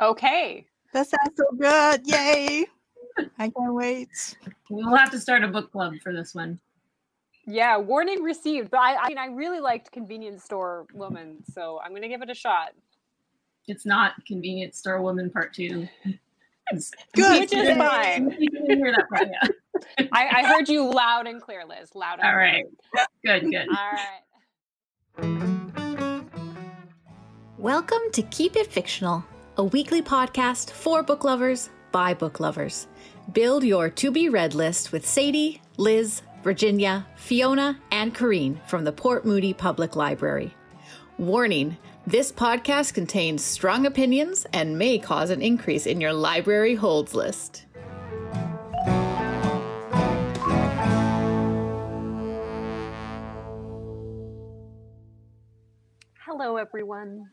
Okay. That sounds so good. Yay. I can't wait. We'll have to start a book club for this one. Yeah, warning received. But I, I mean, I really liked Convenience Store Woman, so I'm gonna give it a shot. It's not Convenience Store Woman Part Two. It's- Good. Which is fine. You didn't hear that part, yeah. I, I heard you loud and clear, Liz. Loud and All clear. right. Good, good. All right. Welcome to Keep It Fictional, a weekly podcast for book lovers by book lovers. Build your to be read list with Sadie, Liz, Virginia, Fiona, and Corrine from the Port Moody Public Library. Warning this podcast contains strong opinions and may cause an increase in your library holds list. Hello, everyone.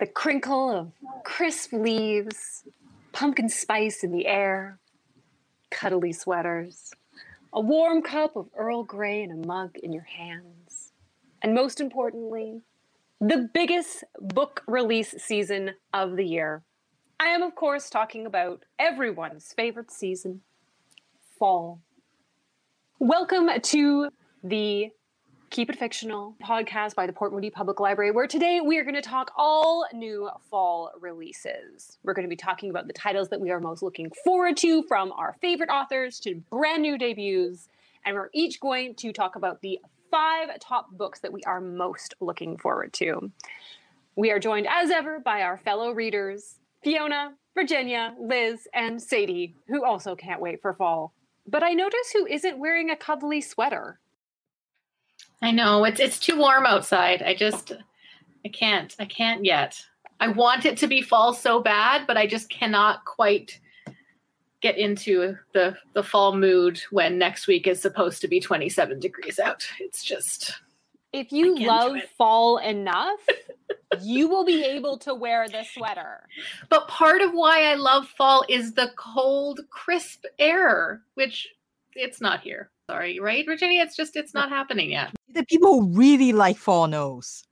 The crinkle of crisp leaves, pumpkin spice in the air, cuddly sweaters, a warm cup of Earl Grey in a mug in your hands, and most importantly, the biggest book release season of the year. I am, of course, talking about everyone's favorite season, fall. Welcome to the Keep It Fictional podcast by the Port Moody Public Library, where today we are going to talk all new fall releases. We're going to be talking about the titles that we are most looking forward to from our favorite authors to brand new debuts. And we're each going to talk about the five top books that we are most looking forward to. We are joined as ever by our fellow readers, Fiona, Virginia, Liz, and Sadie, who also can't wait for fall. But I notice who isn't wearing a cuddly sweater. I know it's it's too warm outside. I just I can't. I can't yet. I want it to be fall so bad, but I just cannot quite get into the the fall mood when next week is supposed to be 27 degrees out. It's just if you love fall enough, you will be able to wear the sweater. but part of why I love fall is the cold, crisp air, which it's not here. Sorry, right, Virginia? It's just it's not happening yet. The people who really like fall knows.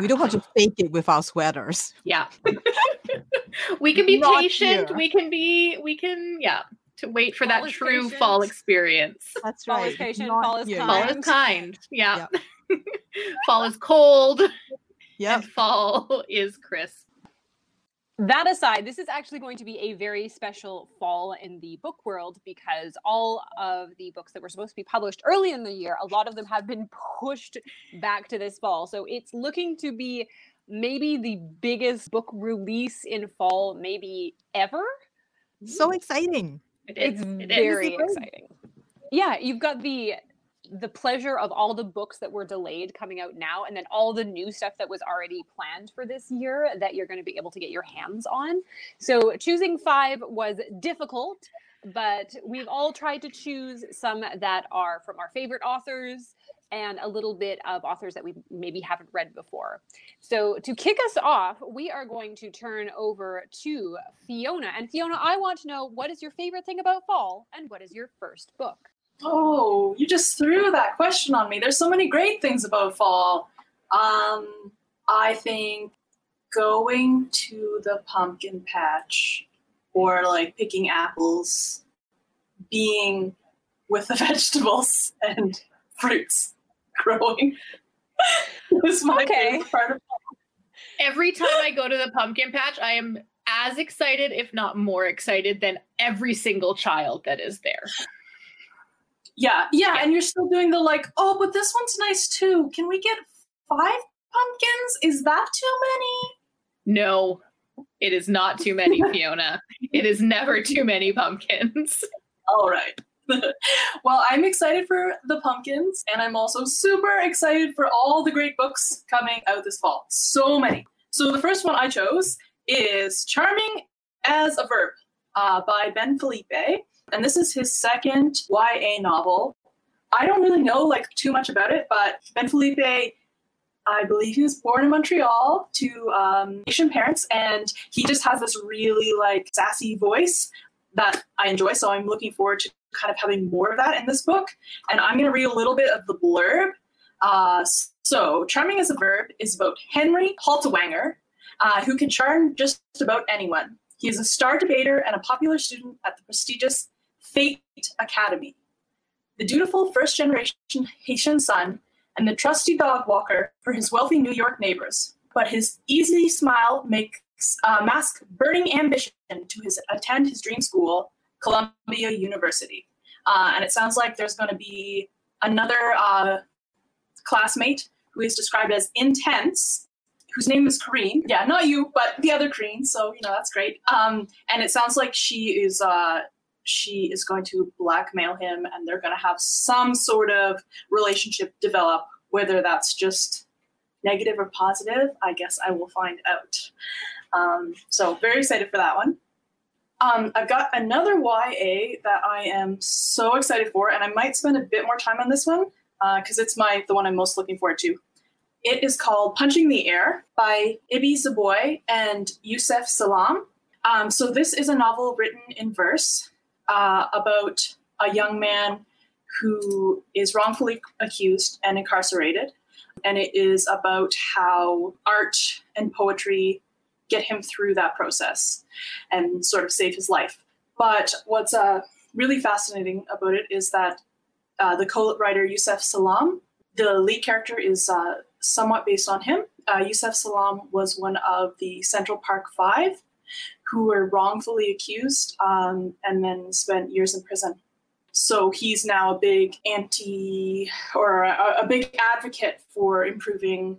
We don't want to fake it with our sweaters. Yeah. we can be Not patient. here. We can be, we can, yeah, to wait for Fall that is true patient. fall experience. That's Fall right. is patient, Not fall is here. Fall kind. is kind. Yeah. fall is cold Yeah. fall is crisp. That aside, this is actually going to be a very special fall in the book world because all of the books that were supposed to be published early in the year, a lot of them have been pushed back to this fall. So it's looking to be maybe the biggest book release in fall, maybe ever. So exciting. It is. it's It is. very great. exciting. Yeah, you've got the the pleasure of all the books that were delayed coming out now and then all the new stuff that was already planned for this year that you're going to be able to get your hands on. So choosing 5 was difficult, but we've all tried to choose some that are from our favorite authors and a little bit of authors that we maybe haven't read before. So to kick us off, we are going to turn over to Fiona. And Fiona, I want to know what is your favorite thing about fall and what is your first book? Oh, you just threw that question on me. There's so many great things about fall. Um, I think going to the pumpkin patch or like picking apples, being with the vegetables and fruits growing is my Okay. favorite part of Every time I go to the pumpkin patch, I am as excited, if not more excited, than every single child that is there. Yeah, yeah, and you're still doing the like, oh, but this one's nice too. Can we get five pumpkins? Is that too many? No, it is not too many, Fiona. It is never too many pumpkins. All right. well, I'm excited for the pumpkins, and I'm also super excited for all the great books coming out this fall. So many. So the first one I chose is Charming as a Verb uh, by Ben Philippe, and this is his second YA novel. I don't really know like too much about it, but Ben Philippe, I believe he was born in Montreal to um, Asian parents, and he just has this really like sassy voice that I enjoy. So I'm looking forward to kind of having more of that in this book. And I'm going to read a little bit of the blurb. Uh, so, Charming as a Verb is about Henry Haltiwanger, uh, who can charm just about anyone. He is a star debater and a popular student at the prestigious Fate Academy. The dutiful first generation Haitian son and the trusty dog walker for his wealthy New York neighbors. But his easy smile makes uh, mask burning ambition to his attend his dream school, Columbia University. Uh, and it sounds like there's going to be another uh, classmate who is described as intense, whose name is Corinne. Yeah, not you, but the other Corinne. So you know that's great. Um, and it sounds like she is uh, she is going to blackmail him, and they're going to have some sort of relationship develop. Whether that's just negative or positive, I guess I will find out. Um, so very excited for that one. Um, I've got another YA that I am so excited for, and I might spend a bit more time on this one because uh, it's my the one I'm most looking forward to. It is called Punching the Air by Ibi Zoboi and Yusef Salaam. Um, so this is a novel written in verse uh, about a young man who is wrongfully accused and incarcerated. And it is about how art and poetry get him through that process and sort of save his life. But what's uh, really fascinating about it is that uh, the co-writer Yusef Salaam, the lead character is uh, somewhat based on him. Uh, Yusef Salaam was one of the Central Park Five who were wrongfully accused um, and then spent years in prison. So he's now a big anti or a, a big advocate for improving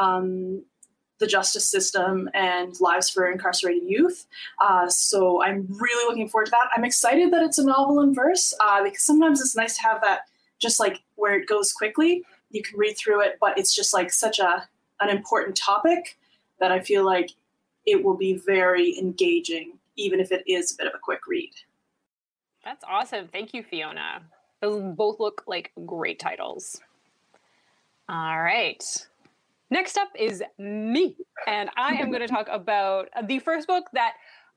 um, the justice system and lives for incarcerated youth. Uh, so I'm really looking forward to that. I'm excited that it's a novel in verse uh, because sometimes it's nice to have that just like where it goes quickly. You can read through it, but it's just like such a an important topic that I feel like it will be very engaging, even if it is a bit of a quick read. That's awesome. Thank you, Fiona. Those both look like great titles. All right. Next up is me. And I am going to talk about the first book that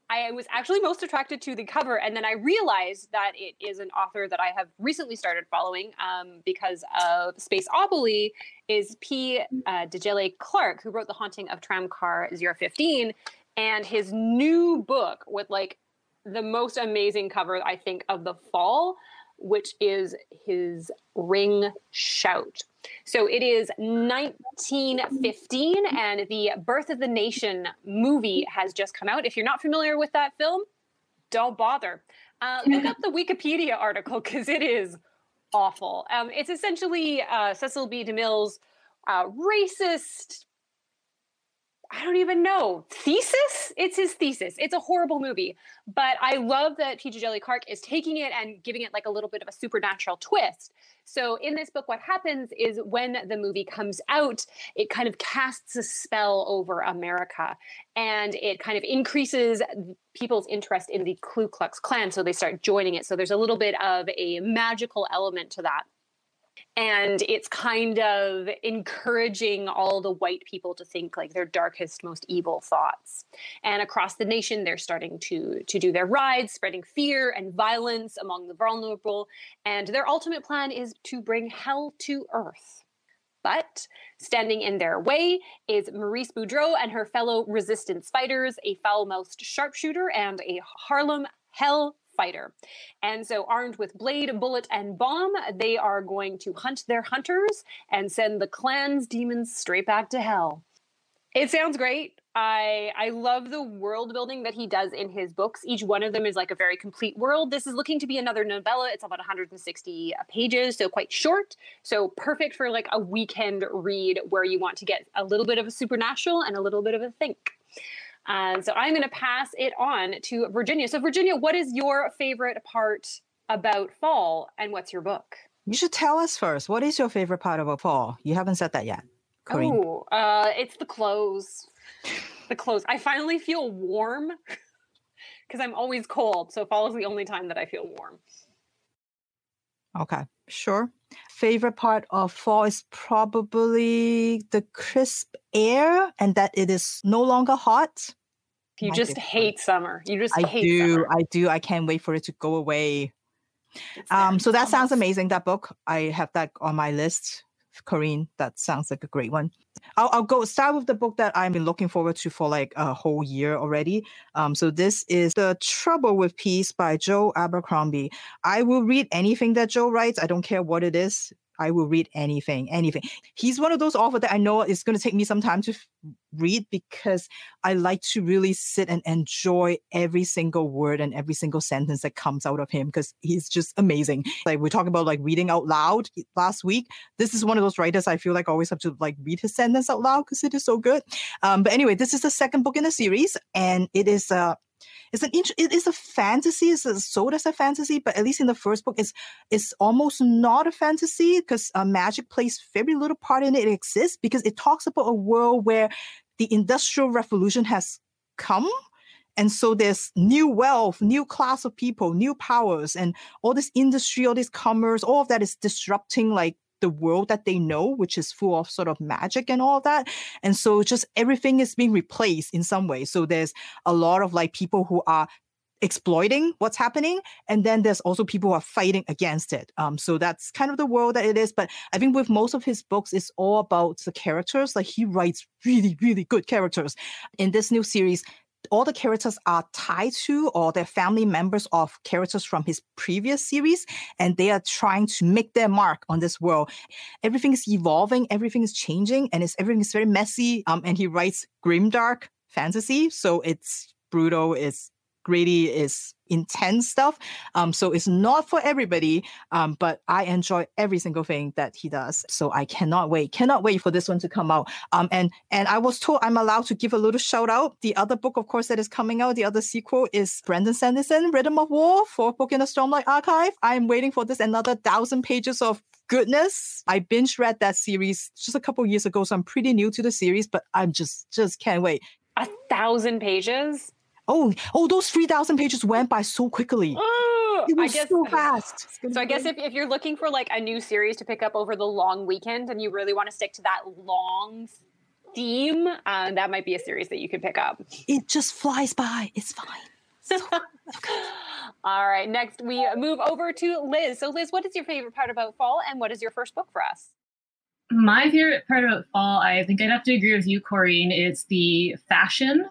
I was actually most attracted to the cover, and then I realized that it is an author that I have recently started following um, because of Spaceopoly. Is P. Uh, Djèlí Clark, who wrote The Haunting of Tramcar 015, and his new book with like the most amazing cover I think of the fall, which is his Ring Shout. So it is 1915, and the Birth of the Nation movie has just come out. If you're not familiar with that film, don't bother. Uh, look up the Wikipedia article because it is awful. Um, it's essentially uh, Cecil B. DeMille's uh, racist I don't even know. Thesis? It's his thesis. It's a horrible movie. But I love that P. Djèlí Clark is taking it and giving it like a little bit of a supernatural twist. So in this book, what happens is when the movie comes out, it kind of casts a spell over America and it kind of increases people's interest in the Ku Klux Klan. So they start joining it. So there's a little bit of a magical element to that and it's kind of encouraging all the white people to think like their darkest most evil thoughts. And across the nation they're starting to to do their rides spreading fear and violence among the vulnerable. And their ultimate plan is to bring hell to earth. But standing in their way is Maryse Boudreaux and her fellow resistance fighters, a foul mouthed sharpshooter and a Harlem hell fighter. And so, armed with blade, bullet, and bomb, they are going to hunt their hunters and send the Klan's demons straight back to hell. It sounds great. I I love the world building that he does in his books. Each one of them is like a very complete world. This is looking to be another novella. It's about 160 uh, pages, so quite short. So perfect for like a weekend read where you want to get a little bit of a supernatural and a little bit of a think. And so I'm going to pass it on to Virginia. So, Virginia, what is your favorite part about fall and what's your book? You should tell us first. What is your favorite part about fall? You haven't said that yet. Corinne. Oh, uh, it's the clothes. The clothes. I finally feel warm because I'm always cold. So, fall is the only time that I feel warm. Okay, sure. Favorite part of fall is probably the crisp air and that it is no longer hot. You My just hate summer. You just I do. summer. I do. I can't wait for it to go away. Um, so that sounds amazing. That book, I have that on my list Corinne, that sounds like a great one. I'll, I'll go start with the book that I've been looking forward to for like a whole year already. Um, so this is The Trouble with Peace by Joe Abercrombie. I will read anything that Joe writes. I don't care what it is. I will read anything, anything. He's one of those authors that I know it's going to take me some time to f- read because I like to really sit and enjoy every single word and every single sentence that comes out of him because he's just amazing. Like we're talking about like reading out loud last week. This is one of those writers I feel like I always have to like read his sentence out loud because it is so good. Um, but anyway, this is the second book in the series and it is uh it's an int- it is a fantasy. It's sold as a fantasy, but at least in the first book, it's it's almost not a fantasy because uh, magic plays very little part in it. It exists because it talks about a world where the industrial revolution has come and so there's new wealth, new class of people, new powers, and all this industry, all this commerce, all of that is disrupting like the world that they know, which is full of sort of magic and all that. And so just everything is being replaced in some way. So there's a lot of like people who are exploiting what's happening and then there's also people who are fighting against it um so that's kind of the world that it is but i think with most of his books it's all about the characters like he writes really really good characters in this new series all the characters are tied to or they're family members of characters from his previous series and they are trying to make their mark on this world. Everything is evolving everything is changing and it's everything is very messy um and he writes grimdark fantasy so it's brutal it's gritty is intense stuff um so it's not for everybody um but i enjoy every single thing that he does so i cannot wait cannot wait for this one to come out. Um and and i was told i'm allowed to give a little shout out. The other book of course that is coming out the other sequel is brandon sanderson rhythm of war fourth book in the stormlight archive. I'm waiting for this another thousand pages of goodness. I binge read that series just a couple years ago so i'm pretty new to the series but i'm just just can't wait. A thousand pages. Oh, oh, those 3,000 pages went by so quickly. Oh, It I was guess. so fast. So I guess if, if you're looking for like a new series to pick up over the long weekend and you really want to stick to that long theme, uh, that might be a series that you could pick up. it just flies by. It's fine. All right, next we move over to Liz. So Liz, what is your favorite part about fall and what is your first book for us? My favorite part about fall, I think I'd have to agree with you, Corrine. It's the fashion,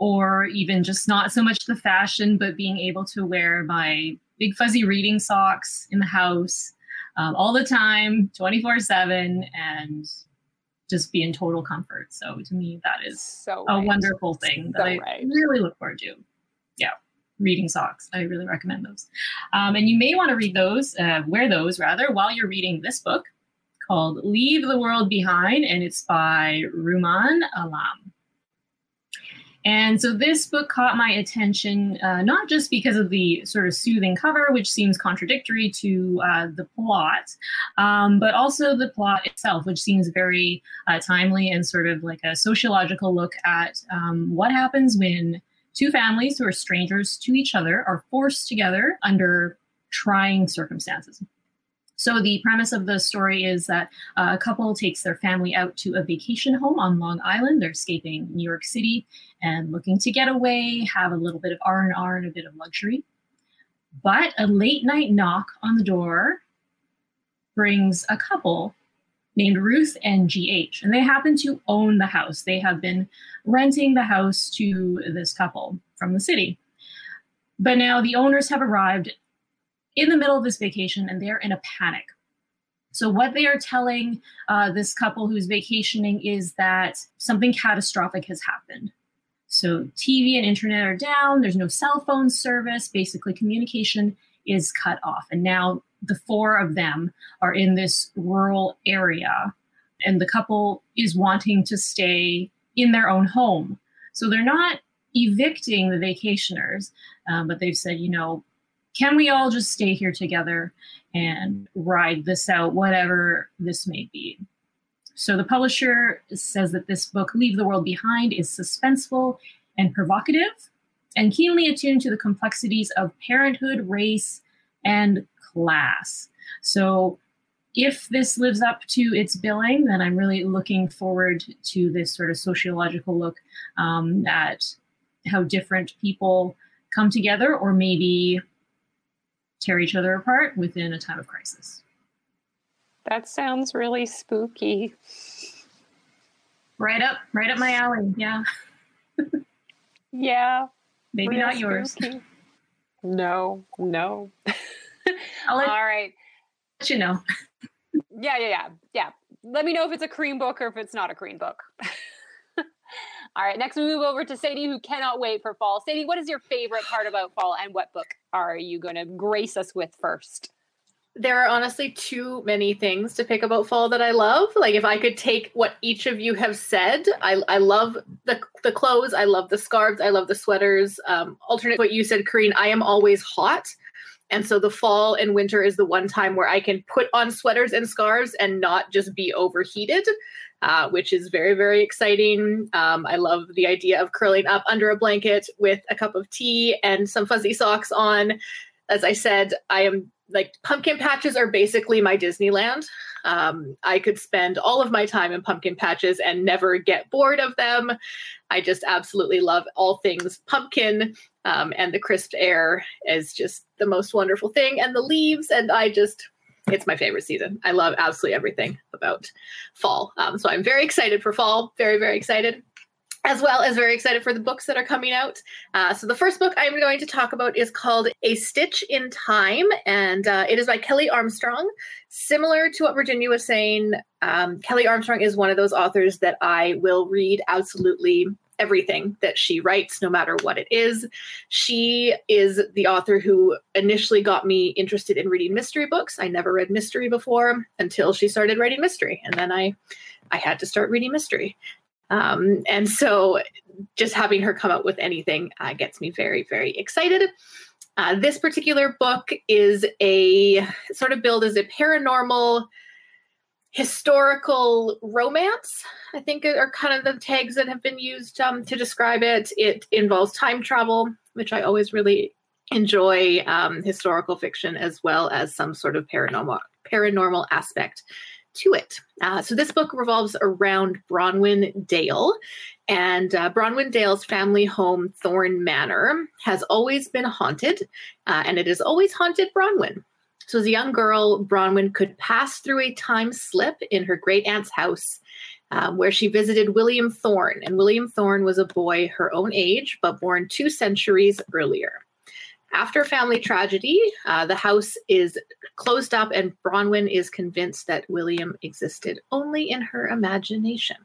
or even just not so much the fashion, but being able to wear my big fuzzy reading socks in the house um, all the time, 24 7, and just be in total comfort. So to me, that is So a right. wonderful thing that So I right. really look forward to. Yeah, reading socks. I really recommend those. Um, and you may want to read those, uh, wear those rather, while you're reading this book called Leave the World Behind, and it's by Rumaan Alam. And so this book caught my attention uh, not just because of the sort of soothing cover, which seems contradictory to uh, the plot, um, but also the plot itself, which seems very uh, timely and sort of like a sociological look at um, what happens when two families who are strangers to each other are forced together under trying circumstances. So, the premise of the story is that uh, a couple takes their family out to a vacation home on Long Island. They're escaping New York City and looking to get away, have a little bit of R&R and a bit of luxury. But a late night knock on the door brings a couple named Ruth and GH, and they happen to own the house. They have been renting the house to this couple from the city. But now the owners have arrived in the middle of this vacation and they're in a panic. So, what they are telling uh, this couple who's vacationing is that something catastrophic has happened. So, TV and internet are down, there's no cell phone service, basically, communication is cut off. And now the four of them are in this rural area, and the couple is wanting to stay in their own home. So, they're not evicting the vacationers, um, but they've said, you know, can we all just stay here together and ride this out, whatever this may be? So the publisher says that this book, Leave the World Behind, is suspenseful and provocative and keenly attuned to the complexities of parenthood, race, and class. So if this lives up to its billing, then I'm really looking forward to this sort of sociological look um, at how different people come together or maybe tear each other apart within a time of crisis. That sounds really spooky. Right up, right up my alley. Yeah. Yeah. Maybe not yours. spooky. No, no. Let, All right. let you know. Yeah, yeah, yeah, yeah. Let me know if it's a cream book or if it's not a cream book. All right, next we move over to Sadie, who cannot wait for fall. Sadie, what is your favorite part about fall, and what book are you going to grace us with first? There are honestly too many things to pick about fall that I love. Like if I could take what each of you have said, I, I love the the clothes, I love the scarves, I love the sweaters. Um, alternate what you said, Corinne, I am always hot. And so the fall and winter is the one time where I can put on sweaters and scarves and not just be overheated, uh, which is very, very exciting. Um, I love the idea of curling up under a blanket with a cup of tea and some fuzzy socks on. As I said, I am like pumpkin patches are basically my Disneyland. Um, I could spend all of my time in pumpkin patches and never get bored of them. I just absolutely love all things pumpkin, um, and the crisp air is just the most wonderful thing, and the leaves, and I just. It's my favorite season. I love absolutely everything about fall. Um, so I'm very excited for fall. Very, very excited as well as very excited for the books that are coming out. Uh, so the first book I'm going to talk about is called A Stitch in Time, and uh, it is by Kelley Armstrong. Similar to what Virginia was saying, um, Kelley Armstrong is one of those authors that I will read absolutely everything that she writes, no matter what it is. She is the author who initially got me interested in reading mystery books. I never read mystery before until she started writing mystery, and then I I had to start reading mystery. Um, and so just having her come out with anything uh, gets me very, very excited. Uh, this particular book is a sort of billed as a paranormal historical romance, I think are kind of the tags that have been used um, to describe it. It involves time travel, which I always really enjoy um, historical fiction as well as some sort of paranormal paranormal aspect to it. Uh, so this book revolves around Bronwyn Dale, and uh, Bronwyn Dale's family home, Thorne Manor, has always been haunted, uh, and it has always haunted Bronwyn. So as a young girl, Bronwyn could pass through a time slip in her great aunt's house. Um, where she visited William Thorne. And William Thorne was a boy her own age, but born two centuries earlier. After family tragedy, uh, the house is closed up, and Bronwyn is convinced that William existed only in her imagination.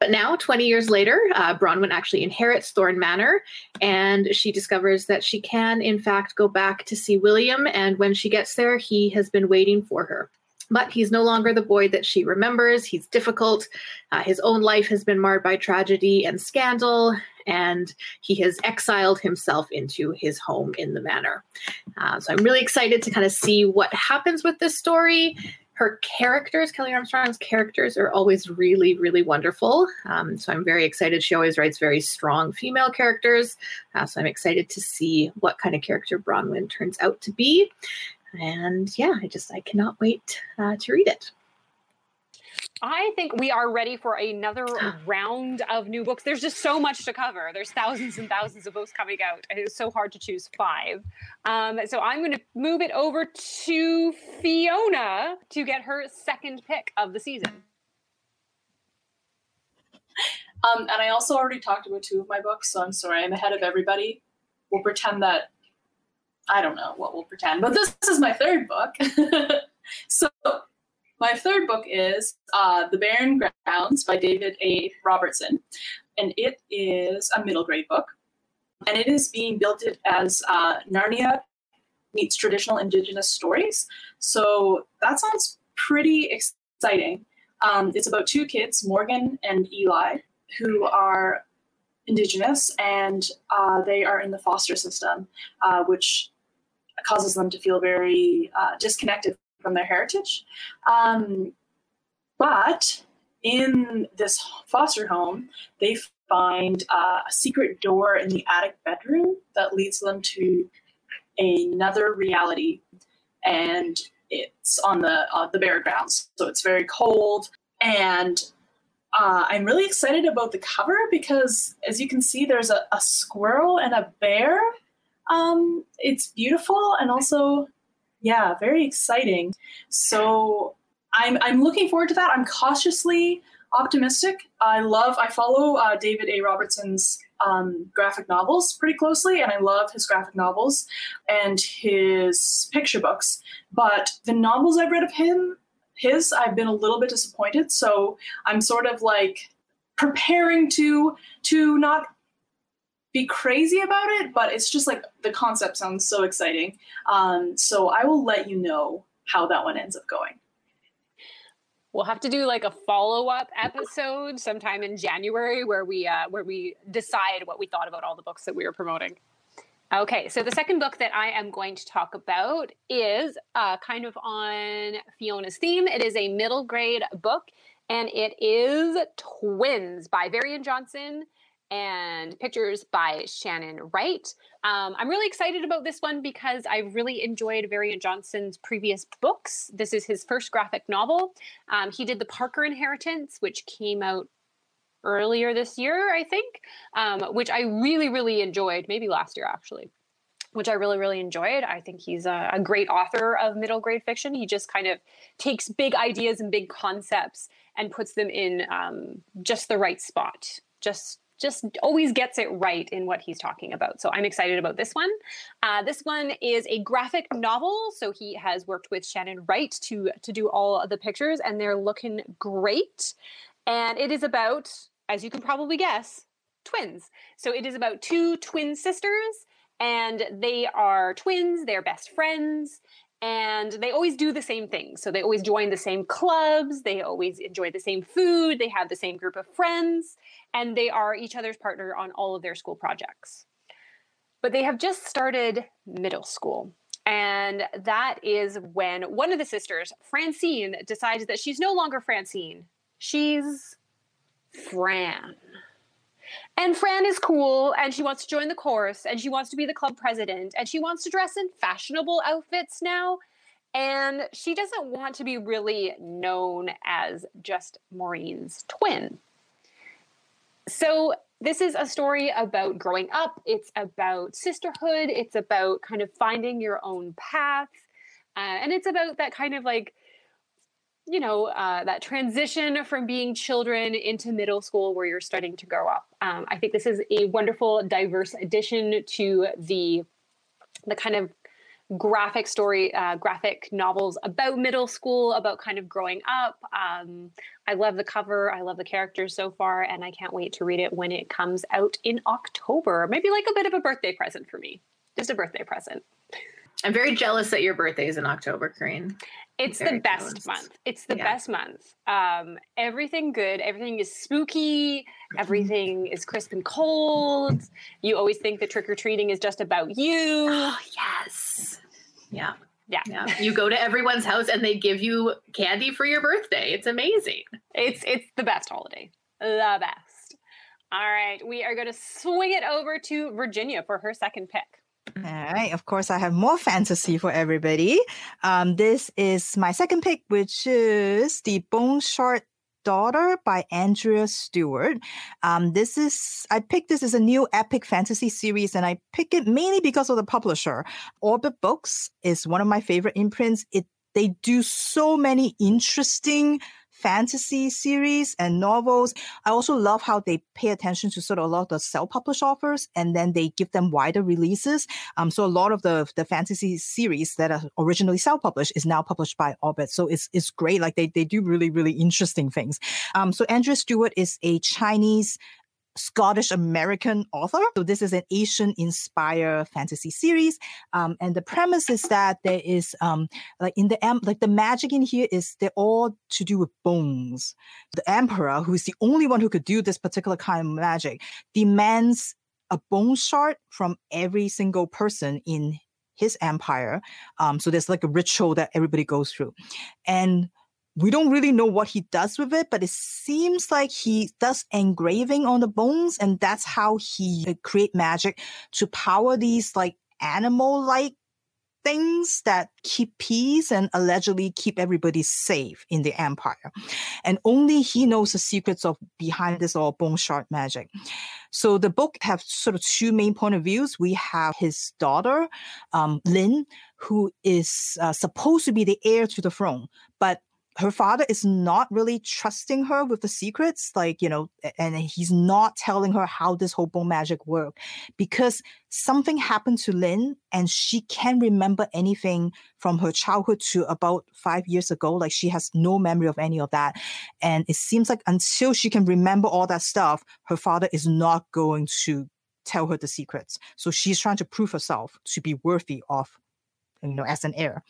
But now, 20 years later, uh, Bronwyn actually inherits Thorne Manor, and she discovers that she can, in fact, go back to see William. And when she gets there, he has been waiting for her. But he's no longer the boy that she remembers. He's difficult. Uh, his own life has been marred by tragedy and scandal, and he has exiled himself into his home in the manor. Uh, so I'm really excited to kind of see what happens with this story. Her characters, Kelley Armstrong's characters, are always really, really wonderful. Um, so I'm very excited. She always writes very strong female characters. Uh, so I'm excited to see what kind of character Bronwyn turns out to be. And yeah, I just I cannot wait uh, to read it. I think we are ready for another round of new books. There's just so much to cover. There's thousands and thousands of books coming out. and It's so hard to choose five. Um, so I'm going to move it over to Fiona to get her second pick of the season. Um, and I also already talked about two of my books, so I'm sorry I'm ahead of everybody. We'll pretend that I don't know what we'll pretend, but this, this is my third book. so my third book is uh, The Barren Grounds by David A. Robertson, and it is a middle grade book, and it is being built as uh, Narnia meets traditional Indigenous stories. So that sounds pretty exciting. Um, it's about two kids, Morgan and Eli, who are Indigenous, and uh, they are in the foster system, uh, which causes them to feel very uh, disconnected from their heritage. Um, but in this foster home, they find uh, a secret door in the attic bedroom that leads them to another reality, and it's on the uh, the bare grounds. So it's very cold, and uh, I'm really excited about the cover because, as you can see, there's a, a squirrel and a bear. Um, it's beautiful and also yeah, very exciting. So I'm I'm looking forward to that. I'm cautiously optimistic. I love I follow uh, David A. Robertson's um, graphic novels pretty closely, and I love his graphic novels and his picture books. But the novels I've read of him, his, I've been a little bit disappointed. So I'm sort of like preparing to to not be crazy about it, but it's just like the concept sounds so exciting. Um, so I will let you know how that one ends up going. We'll have to do like a follow up episode sometime in January where we uh, where we decide what we thought about all the books that we were promoting. Okay, so the second book that I am going to talk about is uh, kind of on Fiona's theme. It is a middle grade book, and it is Twins by Varian Johnson and pictures by Shannon Wright. Um, I'm really excited about this one because I really enjoyed Varian Johnson's previous books. This is his first graphic novel. Um, he did The Parker Inheritance, which came out earlier this year, I think, um, which I really, really enjoyed, maybe last year actually. Which I really, really enjoyed. I think he's a, a great author of middle grade fiction. He just kind of takes big ideas and big concepts and puts them in um, just the right spot, just just always gets it right in what he's talking about. So I'm excited about this one. Uh, this one is a graphic novel. So he has worked with Shannon Wright to to do all of the pictures, and they're looking great. And it is about, as you can probably guess, twins. So it is about two twin sisters, and they are twins. They're best friends, and they always do the same things. So they always join the same clubs, they always enjoy the same food, they have the same group of friends, and they are each other's partner on all of their school projects. But they have just started middle school. And that is when one of the sisters, Francine, decides that she's no longer Francine. She's Fran. And Fran is cool and she wants to join the chorus and she wants to be the club president and she wants to dress in fashionable outfits now. And she doesn't want to be really known as just Maureen's twin. So, this is a story about growing up. It's about sisterhood. It's about kind of finding your own path. Uh, and it's about that kind of like you know uh, that transition from being children into middle school where you're starting to grow up. Um, i think this is a wonderful diverse addition to the the kind of graphic story uh, graphic novels about middle school about kind of growing up. Um, i love the cover. I love the characters so far and i can't wait to read it when it comes out in october. Maybe like a bit of a birthday present for me. Just a birthday present. I'm very jealous that your birthday is in October, Corinne. It's the best jealous. month. It's the yeah. best month. Um, everything good. Everything is spooky. Mm-hmm. Everything is crisp and cold. You always think that trick or treating is just about you. Oh, yes. Yeah. Yeah. yeah. You go to everyone's house and they give you candy for your birthday. It's amazing. It's it's the best holiday. The best. All right. We are going to swing it over to Virginia for her second pick. All right. Of course, I have more fantasy for everybody. Um, this is my second pick, which is The Bone Shard Daughter by Andrea Stewart. Um, this is I picked this as a new epic fantasy series, and I pick it mainly because of the publisher. Orbit Books is one of my favorite imprints. It they do so many interesting fantasy series and novels. I also love how they pay attention to sort of a lot of the self-published authors and then they give them wider releases. Um, so a lot of the, the fantasy series that are originally self-published is now published by Orbit. So it's, it's great. Like they, they do really, really interesting things. Um, so Andrea Stewart is a Chinese Scottish American author. So this is an Asian inspired fantasy series. Um, and the premise is that there is um, like in the like the magic in here is they're all to do with bones. The emperor, who is the only one who could do this particular kind of magic, demands a bone shard from every single person in his empire. Um, so there's like a ritual that everybody goes through. And we don't really know what he does with it, but it seems like he does engraving on the bones, and that's how he uh, create magic to power these like animal-like things that keep peace and allegedly keep everybody safe in the empire. And only he knows the secrets of behind this all bone shard magic. So the book have sort of two main point of views. We have his daughter, um, Lin, who is uh, supposed to be the heir to the throne, but her father is not really trusting her with the secrets, like, you know, and he's not telling her how this whole bone magic work because something happened to Lin and she can't remember anything from her childhood to about five years ago. Like she has no memory of any of that. And it seems like until she can remember all that stuff, her father is not going to tell her the secrets. So she's trying to prove herself to be worthy of you know as an heir.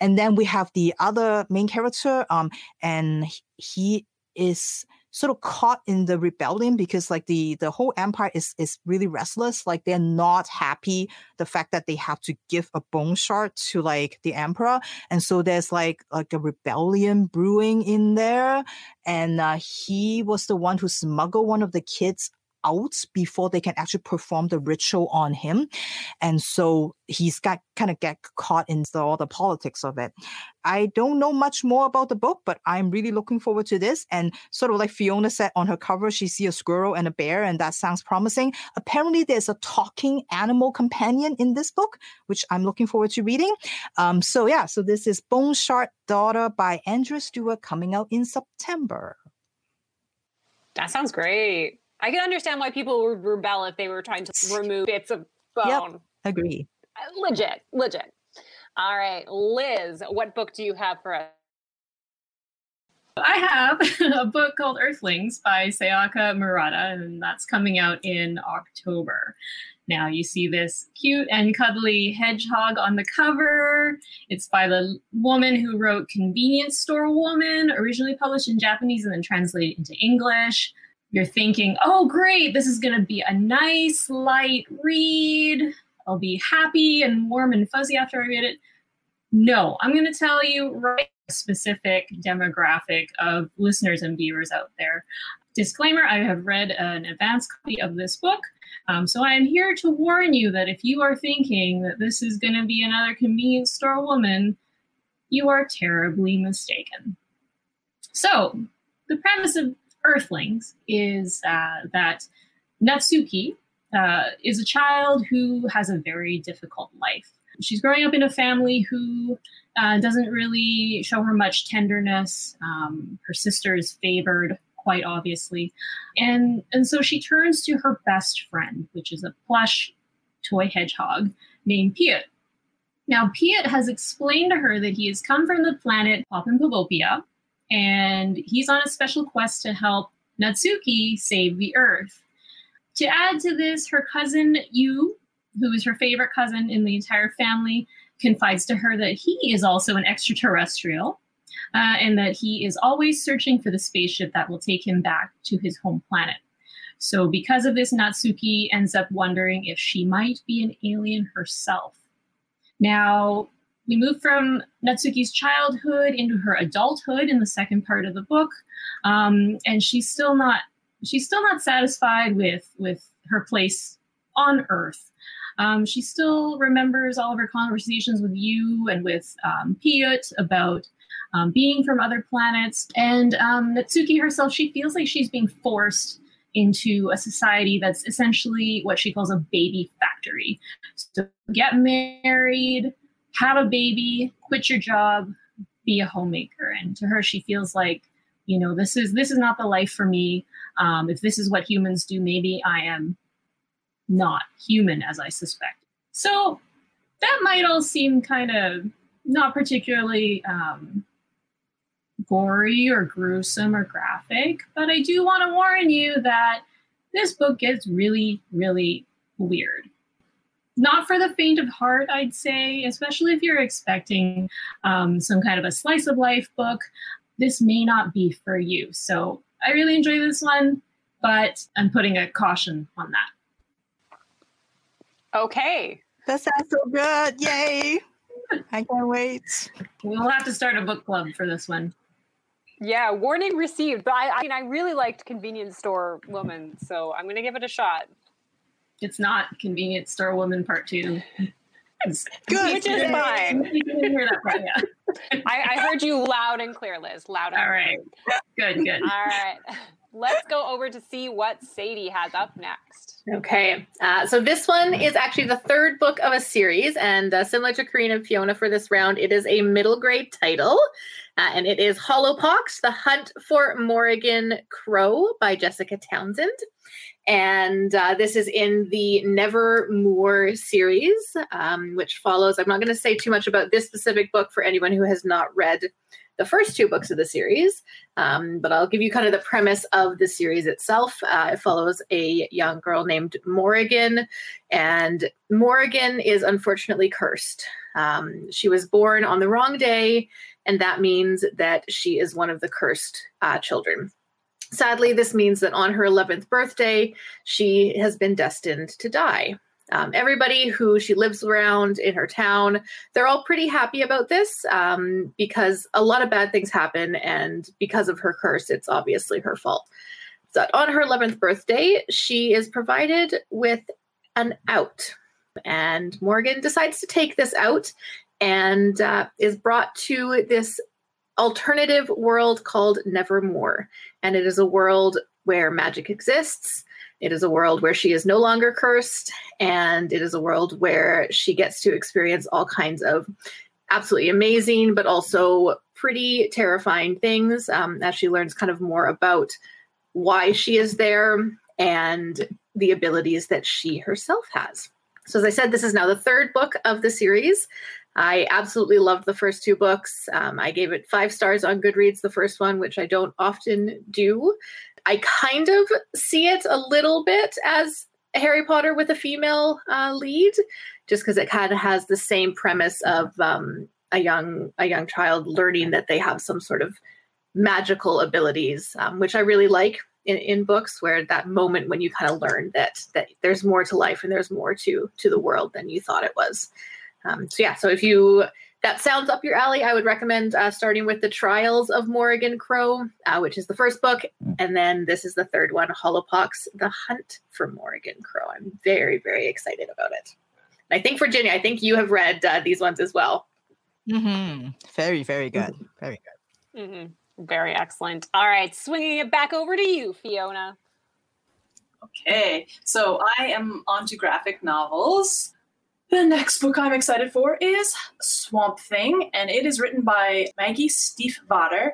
And then we have the other main character um and he is sort of caught in the rebellion because like the the whole empire is is really restless. Like they're not happy the fact that they have to give a bone shard to like the emperor. And so there's like like a rebellion brewing in there. And uh, he was the one who smuggled one of the kids out before they can actually perform the ritual on him. And so he's got kind of get caught in the, all the politics of it. I don't know much more about the book, but I'm really looking forward to this. And sort of like Fiona said on her cover, she see a squirrel and a bear, and that sounds promising. Apparently, there's a talking animal companion in this book, which I'm looking forward to reading. Um, so yeah, so this is Bone Shard Daughter by Andrea Stewart coming out in September. That sounds great. I can understand why people would rebel if they were trying to remove bits of bone. Yep, agree. Uh, legit, legit. All right, Liz, what book do you have for us? I have a book called Earthlings by Sayaka Murata, and that's coming out in October. Now you see this cute and cuddly hedgehog on the cover. It's by the woman who wrote Convenience Store Woman, originally published in Japanese and then translated into English you're thinking, oh, great, this is going to be a nice, light read. I'll be happy and warm and fuzzy after I read it. No, I'm going to tell you right specific demographic of listeners and viewers out there. Disclaimer I have read an advanced copy of this book. Um, so I am here to warn you that if you are thinking that this is going to be another convenience store woman, you are terribly mistaken. So, the premise of Earthlings is uh, that Natsuki uh, is a child who has a very difficult life. She's growing up in a family who uh, doesn't really show her much tenderness. Um, her sister is favored, quite obviously, and and so she turns to her best friend, which is a plush toy hedgehog named Piet. Now, Piet has explained to her that he has come from the planet Popinpobopia, and he's on a special quest to help Natsuki save the Earth. To add to this, her cousin Yu, who is her favorite cousin in the entire family, confides to her that he is also an extraterrestrial uh, and that he is always searching for the spaceship that will take him back to his home planet. So, because of this, Natsuki ends up wondering if she might be an alien herself. Now, we move from Natsuki's childhood into her adulthood in the second part of the book, um, and she's still not she's still not satisfied with with her place on Earth. Um, she still remembers all of her conversations with you and with um, Piet about um, being from other planets. And um, Natsuki herself, she feels like she's being forced into a society that's essentially what she calls a baby factory. So get married, have a baby, quit your job, be a homemaker. And to her, she feels like, you know, this is this is not the life for me. Um, if this is what humans do, maybe I am not human as I suspect. So that might all seem kind of not particularly um, gory or gruesome or graphic, but I do want to warn you that this book gets really, really weird not for the faint of heart, I'd say, especially if you're expecting um, some kind of a slice of life book. This may not be for you. So I really enjoy this one, but I'm putting a caution on that. Okay. That sounds so good. Yay. I can't wait. We'll have to start a book club for this one. Yeah, warning received. But I, I mean, I really liked Convenience Store Woman, so I'm going to give it a shot. It's not convenience store woman part two. It's good. Which is fine. hear that part, yeah. I, I, heard you loud and clear, Liz. Loud and All right. Good, good. All right. let's go over to see what Sadie has up next. Okay, uh, so this one is actually the third book of a series, and uh, similar to Karina and Fiona for this round, it is a middle grade title, uh, and it is Hollowpox: The Hunt for Morrigan Crow by Jessica Townsend. And uh, this is in the Nevermoor series, um, which follows. I'm not going to say too much about this specific book for anyone who has not read the first two books of the series, um, but I'll give you kind of the premise of the series itself. Uh, it follows a young girl named Morrigan, and Morrigan is unfortunately cursed. Um, she was born on the wrong day, and that means that she is one of the cursed uh, children. Sadly, this means that on her 11th birthday, she has been destined to die. Um, everybody who she lives around in her town, they're all pretty happy about this um, because a lot of bad things happen. And because of her curse, it's obviously her fault. So on her 11th birthday, she is provided with an out. And Morrigan decides to take this out and uh, is brought to this alternative world called Nevermoor. And it is a world where magic exists it is a world where she is no longer cursed, and it is a world where she gets to experience all kinds of absolutely amazing, but also pretty terrifying things um, as she learns kind of more about why she is there and the abilities that she herself has. So, as I said, this is now the third book of the series. I absolutely loved the first two books. Um, I gave it five stars on Goodreads, the first one, which I don't often do. I kind of see it a little bit as Harry Potter with a female uh, lead, just because it kind of has the same premise of um, a young a young child learning that they have some sort of magical abilities, um, which I really like in, in books. Where that moment when you kind of learn that that there's more to life and there's more to to the world than you thought it was. Um, so yeah, so if you that sounds up your alley, I would recommend uh, starting with the Trials of Morrigan Crow, uh, which is the first book, mm. and then this is the third one, Hollowpox: The Hunt for Morrigan Crow. I'm very, very excited about it. And I think Virginia, I think you have read uh, these ones as well. Mm-hmm. Very, very good. Mm-hmm. Very good. Mm-hmm. Very excellent. All right, swinging it back over to you, Fiona. Okay, so I am onto graphic novels. The next book I'm excited for is Swamp Thing, and it is written by Maggie Stiefvater,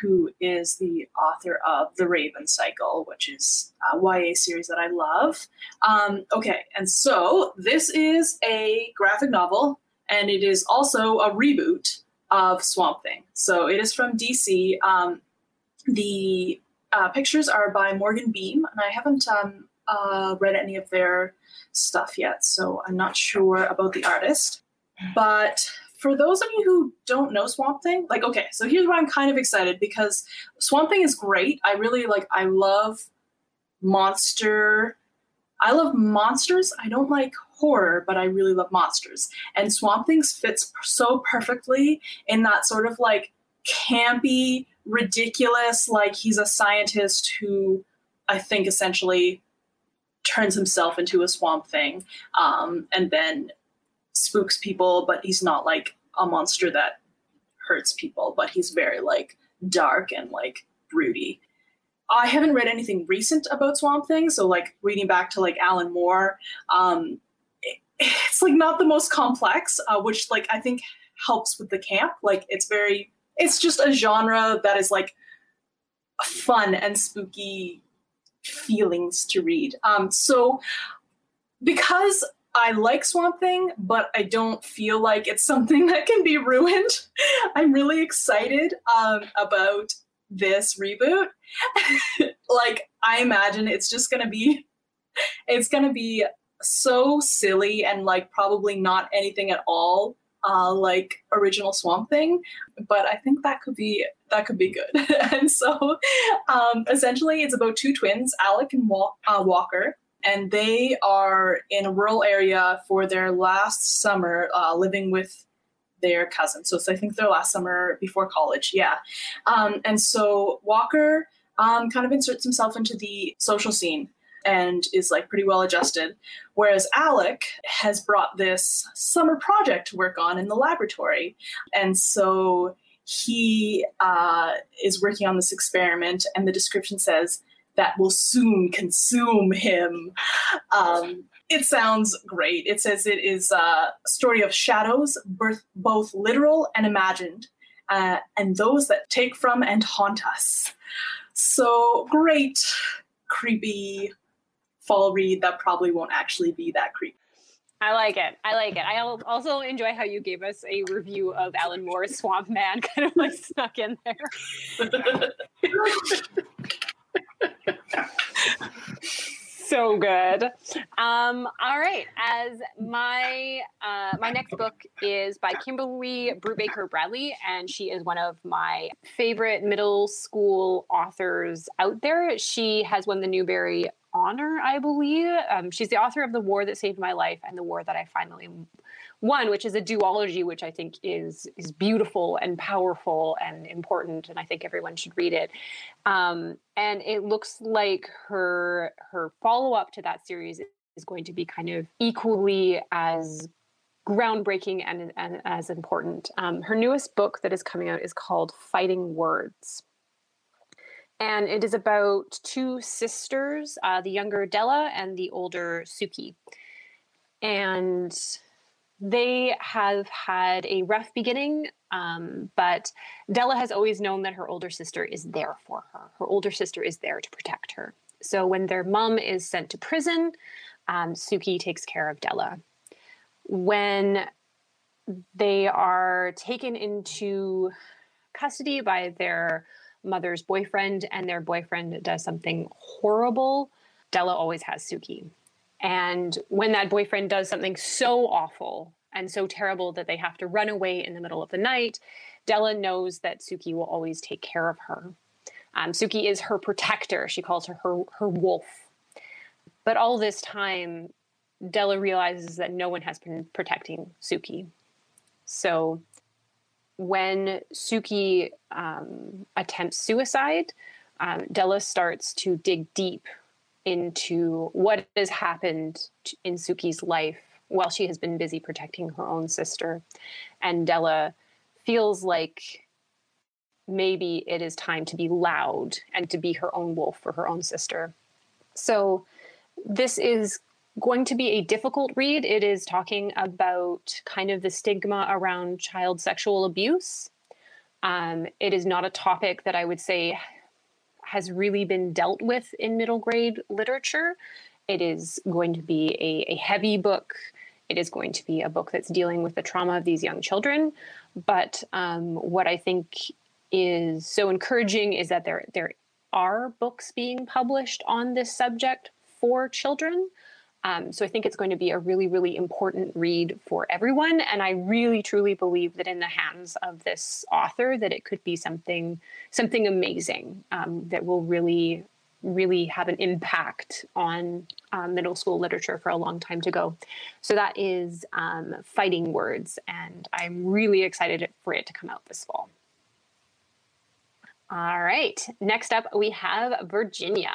who is the author of The Raven Cycle, which is a YA series that I love. Um, okay, and so this is a graphic novel, and it is also a reboot of Swamp Thing. So it is from DC. Um, the uh, pictures are by Morgan Beem, and I haven't um, uh, read any of their stuff yet, so I'm not sure about the artist. But for those of you who don't know Swamp Thing, like, okay, so here's why I'm kind of excited because Swamp Thing is great. I really like, I love monster. I love monsters. I don't like horror, but I really love monsters. And Swamp Things fits so perfectly in that sort of like campy, ridiculous, like he's a scientist who I think essentially turns himself into a swamp thing um, and then spooks people, but he's not like a monster that hurts people, but he's very like dark and like broody. I haven't read anything recent about Swamp Thing, so like reading back to like Alan Moore, um, it, it's like not the most complex, uh, which like I think helps with the camp. Like it's very, it's just a genre that is like fun and spooky feelings to read. Um, so because I like Swamp Thing, but I don't feel like it's something that can be ruined. I'm really excited um, about this reboot. like I imagine it's just gonna be, it's gonna be so silly and like probably not anything at all uh, like original Swamp Thing, but I think that could be that could be good. and so, um, essentially, it's about two twins, Alec and Wal- uh, Walker, and they are in a rural area for their last summer, uh, living with their cousin. So it's I think their last summer before college. Yeah, um, and so Walker um, kind of inserts himself into the social scene and is like pretty well adjusted. Whereas Alec has brought this summer project to work on in the laboratory. And so he uh, is working on this experiment, and the description says that will soon consume him. Um, it sounds great. It says it is a story of shadows, both literal and imagined, uh, and those that take from and haunt us. So great, creepy fall read that probably won't actually be that creepy. I like it. I like it. I also enjoy how you gave us a review of Alan Moore's Swamp Man, kind of like snuck in there. so good. Um, all right. As my uh, my next book is by Kimberly Brubaker Bradley, and she is one of my favorite middle school authors out there. She has won the Newbery honor, I believe. Um, she's the author of The War That Saved My Life and The War That I Finally Won, which is a duology, which I think is is beautiful and powerful and important, and I think everyone should read it. Um, and it looks like her her follow up to that series is going to be kind of equally as groundbreaking and, and as important. Um, her newest book that is coming out is called Fighting Words and it is about two sisters, uh, the younger Della and the older Suki. And they have had a rough beginning, um, but Della has always known that her older sister is there for her. Her older sister is there to protect her. So when their mom is sent to prison, um, Suki takes care of Della. When they are taken into custody by their mother's boyfriend and their boyfriend does something horrible, Della always has Suki. And when that boyfriend does something so awful and so terrible that they have to run away in the middle of the night, Della knows that Suki will always take care of her. Um, Suki is her protector. She calls her, her her wolf. But all this time, Della realizes that no one has been protecting Suki. So when Suki um, attempts suicide, um, Della starts to dig deep into what has happened in Suki's life while she has been busy protecting her own sister. And Della feels like maybe it is time to be loud and to be her own wolf for her own sister. So, this is going to be a difficult read. It is talking about kind of the stigma around child sexual abuse. Um, it is not a topic that I would say has really been dealt with in middle grade literature. It is going to be a, a heavy book. It is going to be a book that's dealing with the trauma of these young children. But um, what I think is so encouraging is that there there are books being published on this subject for children. Um, so I think it's going to be a really, really important read for everyone. And I really, truly believe that in the hands of this author, that it could be something, something amazing um, that will really, really have an impact on um, middle school literature for a long time to go. So that is um, Fighting Words, and I'm really excited for it to come out this fall. All right. Next up, we have Virginia.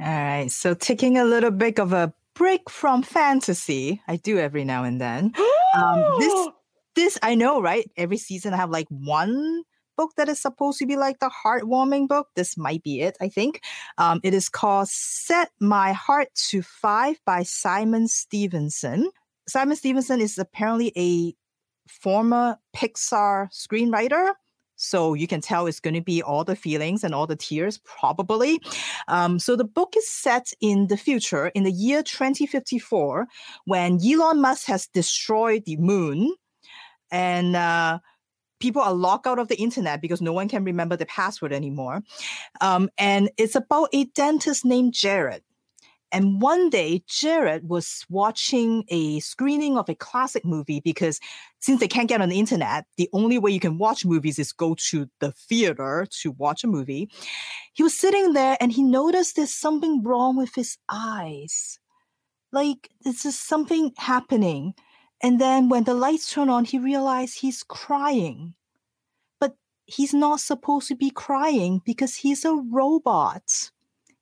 All right. So taking a little bit of a break from fantasy, I do every now and then. um, this, this I know, right? Every season I have like one book that is supposed to be like the heartwarming book. This might be it, I think. Um, it is called Set My Heart to Five by Simon Stephenson. Simon Stephenson is apparently a former Pixar screenwriter. So you can tell it's going to be all the feelings and all the tears, probably. Um, so the book is set in the future, in the year 2054, when Elon Musk has destroyed the moon and uh, people are locked out of the internet because no one can remember the password anymore. Um, and it's about a dentist named Jared. And one day, Jared was watching a screening of a classic movie because since they can't get on the internet, the only way you can watch movies is go to the theater to watch a movie. He was sitting there and he noticed there's something wrong with his eyes. Like, there's something happening. And then when the lights turn on, he realized he's crying. But he's not supposed to be crying because he's a robot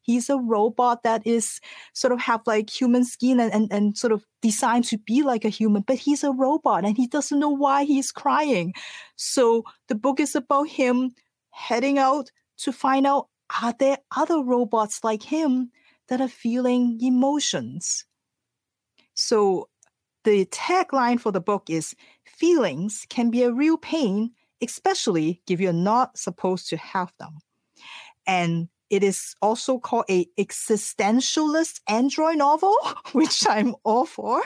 he's a robot that is sort of have like human skin and, and, and sort of designed to be like a human, but he's a robot and he doesn't know why he's crying. So the book is about him heading out to find out are there other robots like him that are feeling emotions? So the tagline for the book is feelings can be a real pain, especially if you're not supposed to have them. And it is also called a existentialist android novel, which I'm all for.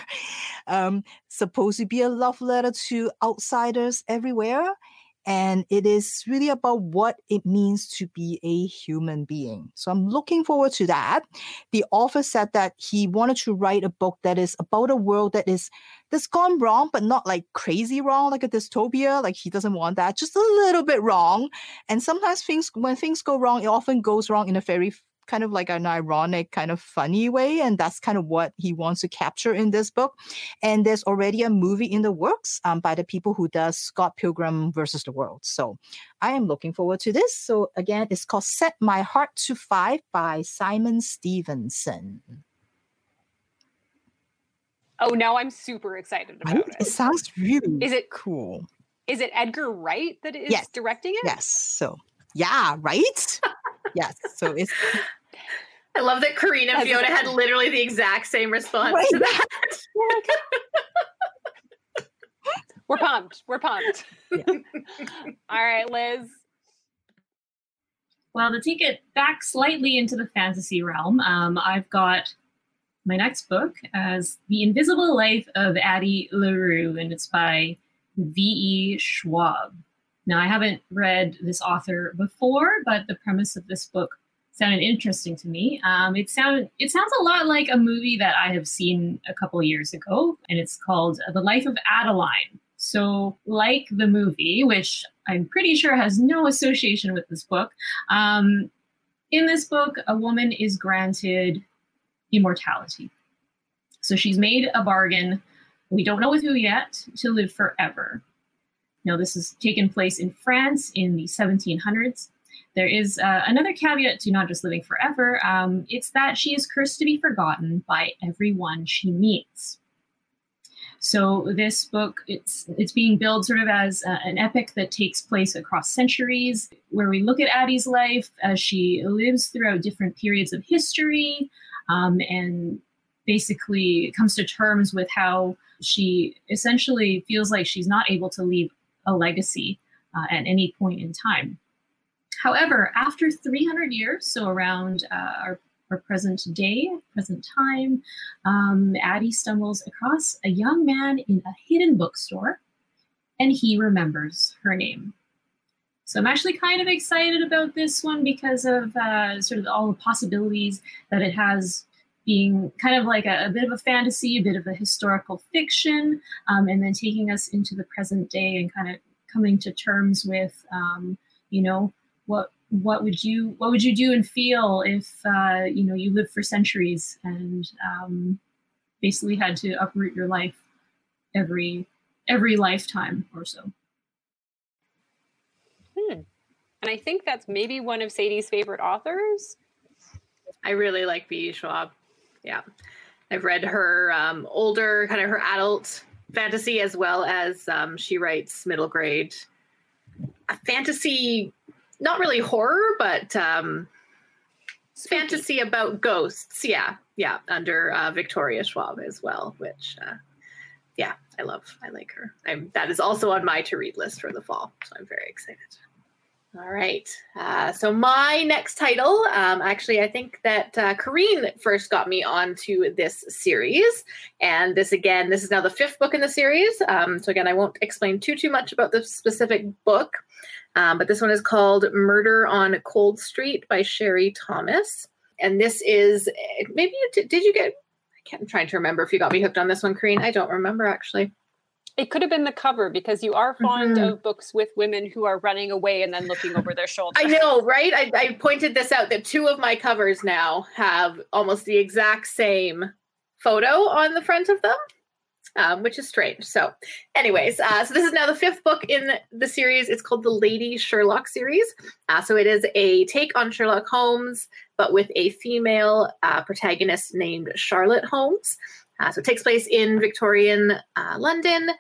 Um, supposed to be a love letter to outsiders everywhere. And it is really about what it means to be a human being. So I'm looking forward to that. The author said that he wanted to write a book that is about a world that is that's gone wrong, but not like crazy wrong, like a dystopia. Like he doesn't want that, just a little bit wrong. And sometimes things when things go wrong, it often goes wrong in a very kind of like an ironic, kind of funny way. And that's kind of what he wants to capture in this book. And there's already a movie in the works um, by the people who does Scott Pilgrim versus the World. So I am looking forward to this. So again, it's called Set My Heart to Five by Simon Stephenson. Oh, now I'm super excited about it. It sounds really Is it cool. is it Edgar Wright that is Yes. directing it? Yes. So yeah, right? yes. So it's I love that Karina and As Fiona had literally the exact same response Right. to that. We're pumped. We're pumped. All right, Liz. Well, to take it back slightly into the fantasy realm, um, I've got my next book as The Invisible Life of Addie LaRue, and it's by V.E. Schwab. Now, I haven't read this author before, but the premise of this book sounded interesting to me. Um, it sounded it sounds a lot like a movie that I have seen a couple years ago, and it's called The Life of Adeline. So, like the movie, which I'm pretty sure has no association with this book, um, in this book, a woman is granted immortality. So she's made a bargain. We don't know with who yet to live forever. Now, this has taken place in France in the 1700s. There is uh, another caveat to not just living forever. Um, it's that she is cursed to be forgotten by everyone she meets. So this book, it's it's being billed sort of as uh, an epic that takes place across centuries, where we look at Addie's life as she lives throughout different periods of history, um, and basically comes to terms with how she essentially feels like she's not able to leave a legacy uh, at any point in time. However, after 300 years, so around uh, our, our present day, present time, um, Addie stumbles across a young man in a hidden bookstore and he remembers her name. So I'm actually kind of excited about this one because of uh, sort of all the possibilities that it has being kind of like a, a bit of a fantasy, a bit of a historical fiction, um, and then taking us into the present day and kind of coming to terms with, um, you know, what what would you what would you do and feel if uh, you know you lived for centuries and um, basically had to uproot your life every every lifetime or so. Hmm. And I think that's maybe one of Sadie's favorite authors. I really like V. Schwab. Yeah. I've read her um, older, kind of her adult fantasy, as well as um, she writes middle grade a fantasy, not really horror, but um, fantasy about ghosts. Yeah. Yeah. Under uh, Victoria Schwab as well, which, uh, yeah, I love. I like her. I'm, that is also on my to read list for the fall. So I'm very excited. All right. Uh, so my next title, um, actually, I think that uh, Corinne first got me onto this series, and this again, this is now the fifth book in the series. Um, so again, I won't explain too too much about the specific book, um, but this one is called "Murder on Cold Street" by Sherry Thomas, and this is maybe you did, did you get? I can't, I'm trying to remember if you got me hooked on this one, Corinne. I don't remember actually. It could have been the cover because you are fond Mhm. of books with women who are running away and then looking over their shoulder. I know, right? I, I pointed this out that two of my covers now have almost the exact same photo on the front of them, um, which is strange. So, anyways, uh, so this is now the fifth book in the series. It's called the Lady Sherlock series. Uh, so it is a take on Sherlock Holmes, but with a female uh, protagonist named Charlotte Holmes. Uh, so it takes place in Victorian uh, London,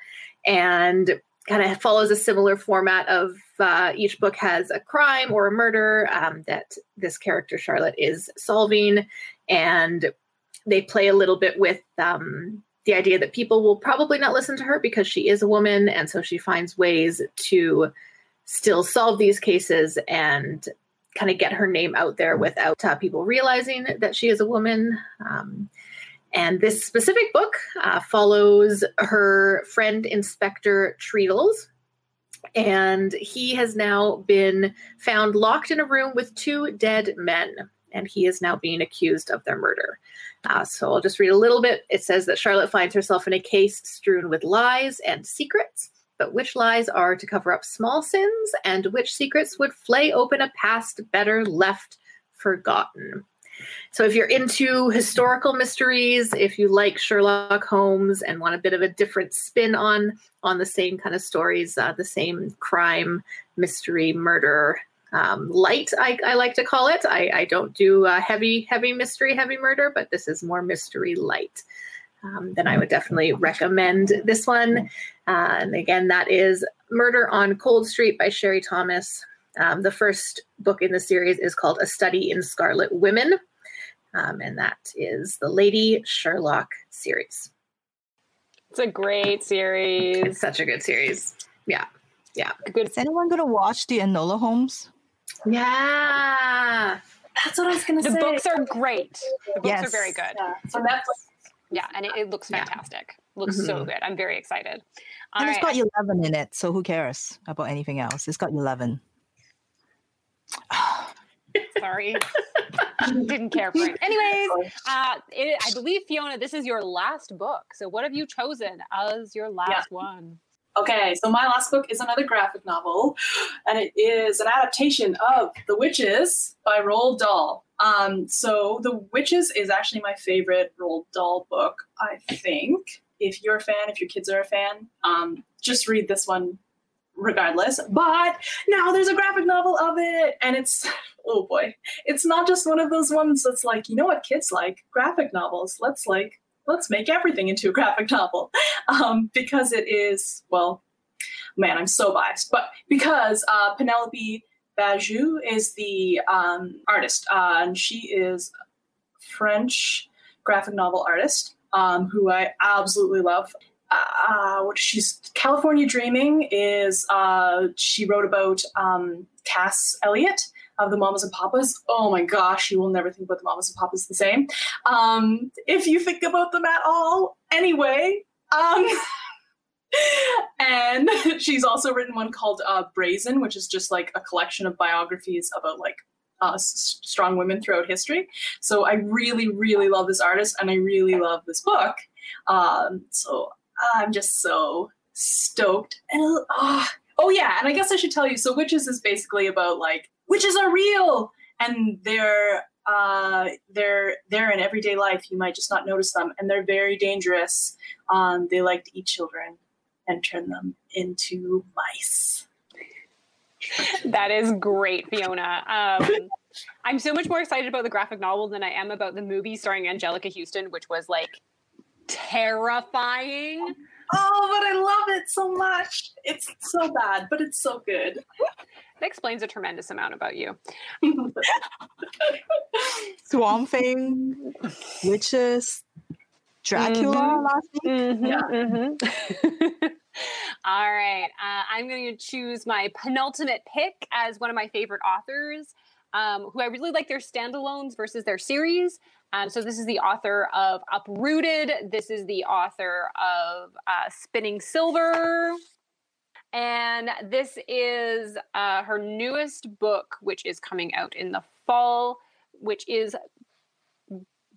and kind of follows a similar format of uh, each book has a crime or a murder um, that this character Charlotte is solving, and they play a little bit with um, the idea that people will probably not listen to her because she is a woman, and so she finds ways to still solve these cases and kind of get her name out there without uh, people realizing that she is a woman. Um, and this specific book uh, follows her friend Inspector Treadles. And he has now been found locked in a room with two dead men, and he is now being accused of their murder. Uh, so I'll just read a little bit. It says that Charlotte finds herself in a case strewn with lies and secrets, but which lies are to cover up small sins, and which secrets would flay open a past better left forgotten. So if you're into historical mysteries, if you like Sherlock Holmes and want a bit of a different spin on on the same kind of stories, uh, the same crime, mystery, murder, um, light, I, I, like to call it. I, I don't do uh, heavy, heavy mystery, heavy murder, but this is more mystery light. Um, then I would definitely recommend this one. Uh, and again, that is Murder on Cold Street by Sherry Thomas. Um, the first book in the series is called A Study in Scarlet Women. Um, and that is the Lady Sherlock series. It's a great series. It's such a good series. Yeah. Yeah. Good. Is anyone going to watch the Enola Holmes? Yeah. That's what I was going to say. The books are great. The books yes. are very good. Yeah. So Netflix. Yeah, and it, it looks fantastic. Yeah. Looks mm-hmm. so good. I'm very excited. All and right. it's got 11 in it, so who cares about anything else? It's got 11. Sorry. Didn't care for it. Anyways, uh, it, I believe, Fiona, this is your last book. So what have you chosen as your last yeah. one? Okay, so my last book is another graphic novel, and it is an adaptation of The Witches by Roald Dahl. Um, so The Witches is actually my favorite Roald Dahl book, I think. If you're a fan, if your kids are a fan, um, just read this one regardless. But now there's a graphic novel of it, and it's oh boy, it's not just one of those ones that's like, you know what kids like? Graphic novels. Let's like let's make everything into a graphic novel um, because it is well, man, I'm so biased, but because uh, Penelope Bagieu is the um, artist, uh, and she is French graphic novel artist um, who I absolutely love uh, what she's California Dreaming is uh, she wrote about um, Cass Elliot of the Mamas and Papas. Oh my gosh, you will never think about the Mamas and Papas the same. Um, if you think about them at all, anyway. Um, and she's also written one called uh, Brazen, which is just like a collection of biographies about like uh, s- strong women throughout history. So I really, really love this artist, and I really love this book. Um, so I'm just so stoked. And uh, oh yeah, and I guess I should tell you. So witches is basically about like witches are real, and they're uh, they're they're in everyday life. You might just not notice them, and they're very dangerous. Um, they like to eat children and turn them into mice. That is great, Fiona. Um, I'm so much more excited about the graphic novel than I am about the movie starring Anjelica Huston, which was like terrifying. Oh, but I love it so much. It's so bad, but it's so good. That explains a tremendous amount about you. Swamp Thing, witches, Dracula mm-hmm. last week. Mm-hmm, yeah. Mm-hmm. All right. Uh, I'm going to choose my penultimate pick as one of my favorite authors, um, who I really like their standalones versus their series. Um, so this is the author of Uprooted. This is the author of uh, Spinning Silver. And this is uh, her newest book, which is coming out in the fall, which is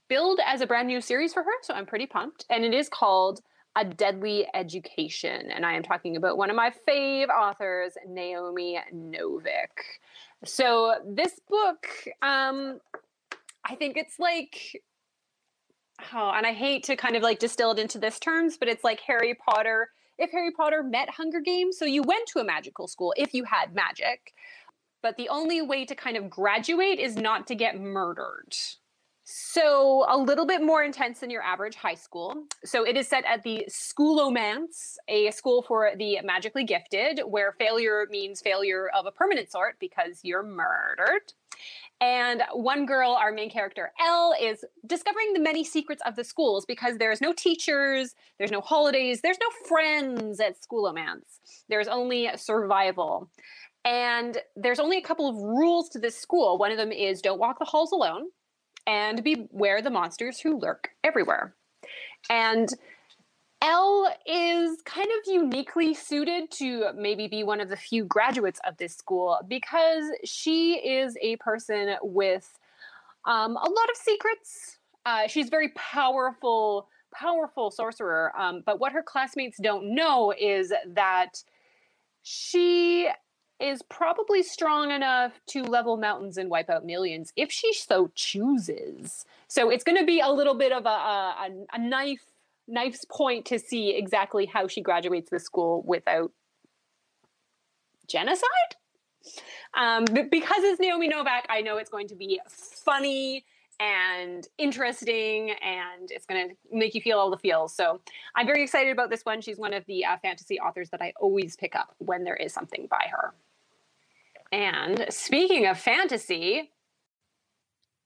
billed as a brand new series for her. So I'm pretty pumped. And it is called A Deadly Education. And I am talking about one of my fave authors, Naomi Novik. So this book, um, I think it's like oh, and I hate to kind of like distill it into this terms, but it's like Harry Potter. If Harry Potter met Hunger Games, so you went to a magical school if you had magic, but the only way to kind of graduate is not to get murdered. So, a little bit more intense than your average high school. So, it is set at the Scholomance, a school for the magically gifted, where failure means failure of a permanent sort because you're murdered. And one girl, our main character, El, is discovering the many secrets of the schools because there's no teachers, there's no holidays, there's no friends at Scholomance. There's only survival. And there's only a couple of rules to this school. One of them is don't walk the halls alone and beware the monsters who lurk everywhere. And El is kind of uniquely suited to maybe be one of the few graduates of this school because she is a person with um, a lot of secrets. Uh, she's very powerful, powerful sorcerer. Um, but what her classmates don't know is that she is probably strong enough to level mountains and wipe out millions if she so chooses. So it's going to be a little bit of a, a, a knife knife's point to see exactly how she graduates the school without genocide. Um, because it's Naomi Novik, I know it's going to be funny and interesting and it's going to make you feel all the feels. So I'm very excited about this one. She's one of the uh, fantasy authors that I always pick up when there is something by her. And speaking of fantasy,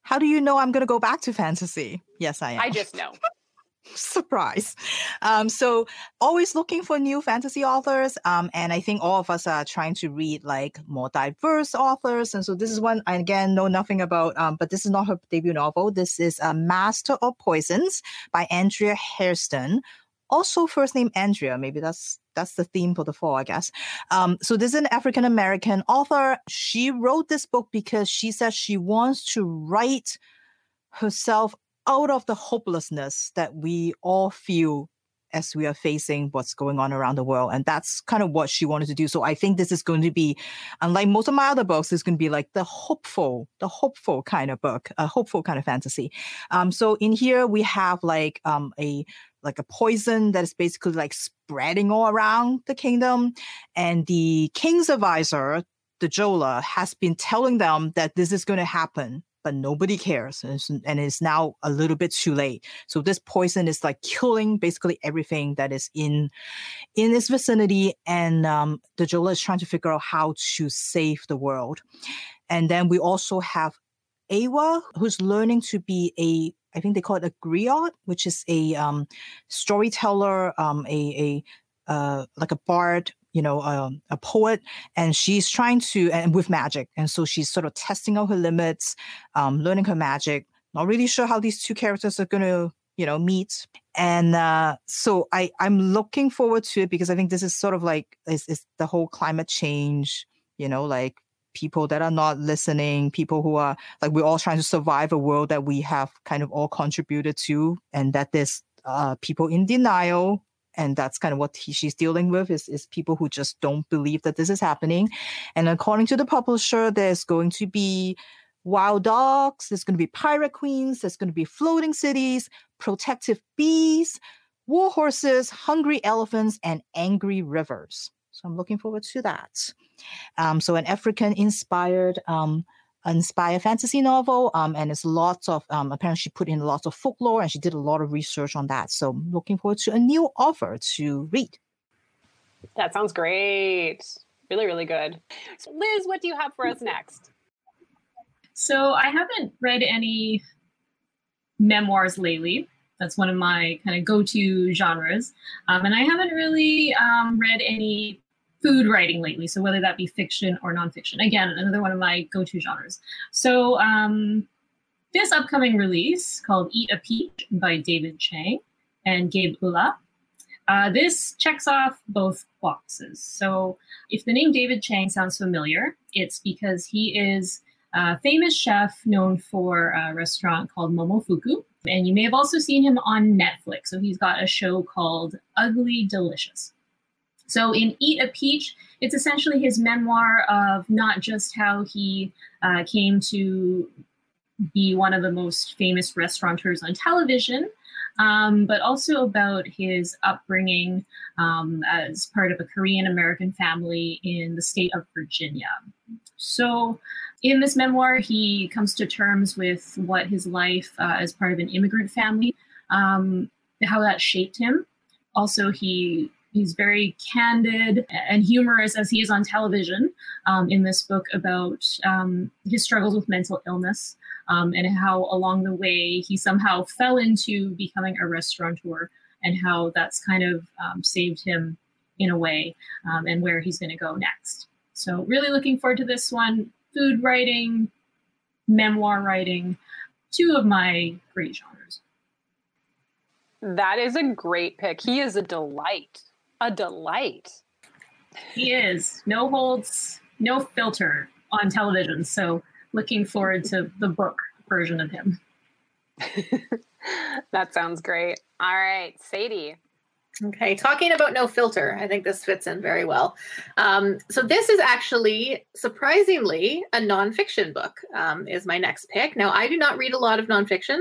how do you know I'm going to go back to fantasy? Yes, I am. I just know. surprise. Um, so always looking for new fantasy authors. Um, and I think all of us are trying to read like more diverse authors. And so this is one I again know nothing about, um, but this is not her debut novel. This is a Master of Poisons by Andrea Hairston. Also, first name Andrea. Maybe that's that's the theme for the fall, I guess. Um, so this is an African American author. She wrote this book because she says she wants to write herself out of the hopelessness that we all feel as we are facing what's going on around the world. And that's kind of what she wanted to do. So I think this is going to be, unlike most of my other books, it's going to be like the hopeful, the hopeful kind of book, a hopeful kind of fantasy. Um, so in here we have like um, a like a poison that is basically like spreading all around the kingdom. And the king's advisor, the Djola, has been telling them that this is going to happen but nobody cares and it's, and it's, now a little bit too late. So this poison is like killing basically everything that is in in its vicinity and um, the Djola is trying to figure out how to save the world. And then we also have Awa, who's learning to be a I think they call it a griot, which is a um, storyteller, um, a a uh, like a bard you know, um, a poet, and she's trying to, and with magic. And so she's sort of testing out her limits, um, learning her magic. Not really sure how these two characters are going to, you know, meet. And uh, so I, I'm looking forward to it because I think this is sort of like, it's the whole climate change, you know, like people that are not listening, people who are like, we're all trying to survive a world that we have kind of all contributed to, and that there's uh, people in denial and that's kind of what he, she's dealing with is, is people who just don't believe that this is happening. And according to the publisher there's going to be wild dogs there's going to be pirate queens there's going to be floating cities protective bees war horses hungry elephants and angry rivers. So i'm looking forward to that. Um, so an african inspired um, inspired fantasy novel. Um, and it's lots of, um, apparently she put in lots of folklore and she did a lot of research on that. So looking forward to a new offer to read. That sounds great. Really, really good. So Liz, what do you have for us next? So I haven't read any memoirs lately. That's one of my kind of go-to genres, um, and I haven't really um, read any food writing lately. So whether that be fiction or nonfiction, again, another one of my go-to genres. So um, this upcoming release called Eat a Peach by David Chang and Gabe Ulla. Uh, this checks off both boxes. So if the name David Chang sounds familiar, it's because he is a famous chef known for a restaurant called Momofuku. And you may have also seen him on Netflix. So he's got a show called Ugly Delicious. So in Eat a Peach, it's essentially his memoir of not just how he uh, came to be one of the most famous restaurateurs on television, um, but also about his upbringing um, as part of a Korean American family in the state of Virginia. So, in this memoir, he comes to terms with what his life uh, as part of an immigrant family, um, how that shaped him. Also, he he's very candid and humorous as he is on television um, in this book about um, his struggles with mental illness um, and how along the way he somehow fell into becoming a restaurateur and how that's kind of um, saved him in a way um, and where he's going to go next. So, really looking forward to this one. Food writing, memoir writing, two of my great genres. That is a great pick. He is a delight. A delight. He is. No holds, no filter on television. So, looking forward to the book version of him. that sounds great. All right, Sadie. Okay, talking about no filter, I think this fits in very well. Um, so this is actually surprisingly a nonfiction book. Um, is my next pick. Now I do not read a lot of nonfiction,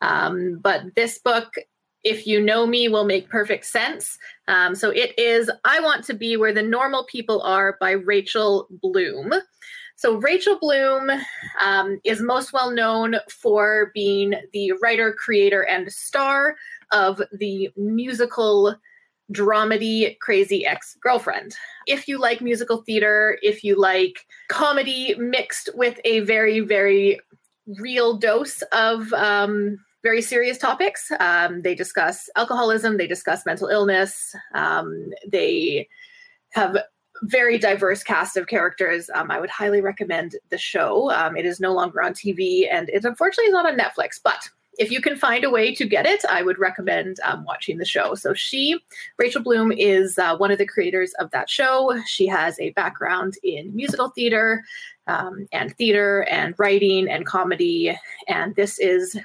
um, but this book, if you know me, will make perfect sense. Um, so it is "I Want to Be Where the Normal People Are" by Rachel Bloom. So, Rachel Bloom um, is most well known for being the writer, creator, and star of the musical dramedy Crazy Ex Girlfriend. If you like musical theater, if you like comedy mixed with a very, very real dose of um, very serious topics, um, they discuss alcoholism, they discuss mental illness, um, they have very diverse cast of characters. Um, I would highly recommend the show. Um, it is no longer on TV, and it unfortunately is not on Netflix. But if you can find a way to get it, I would recommend um, watching the show. So she, Rachel Bloom, is uh, one of the creators of that show. She has a background in musical theater um, and theater and writing and comedy, and this is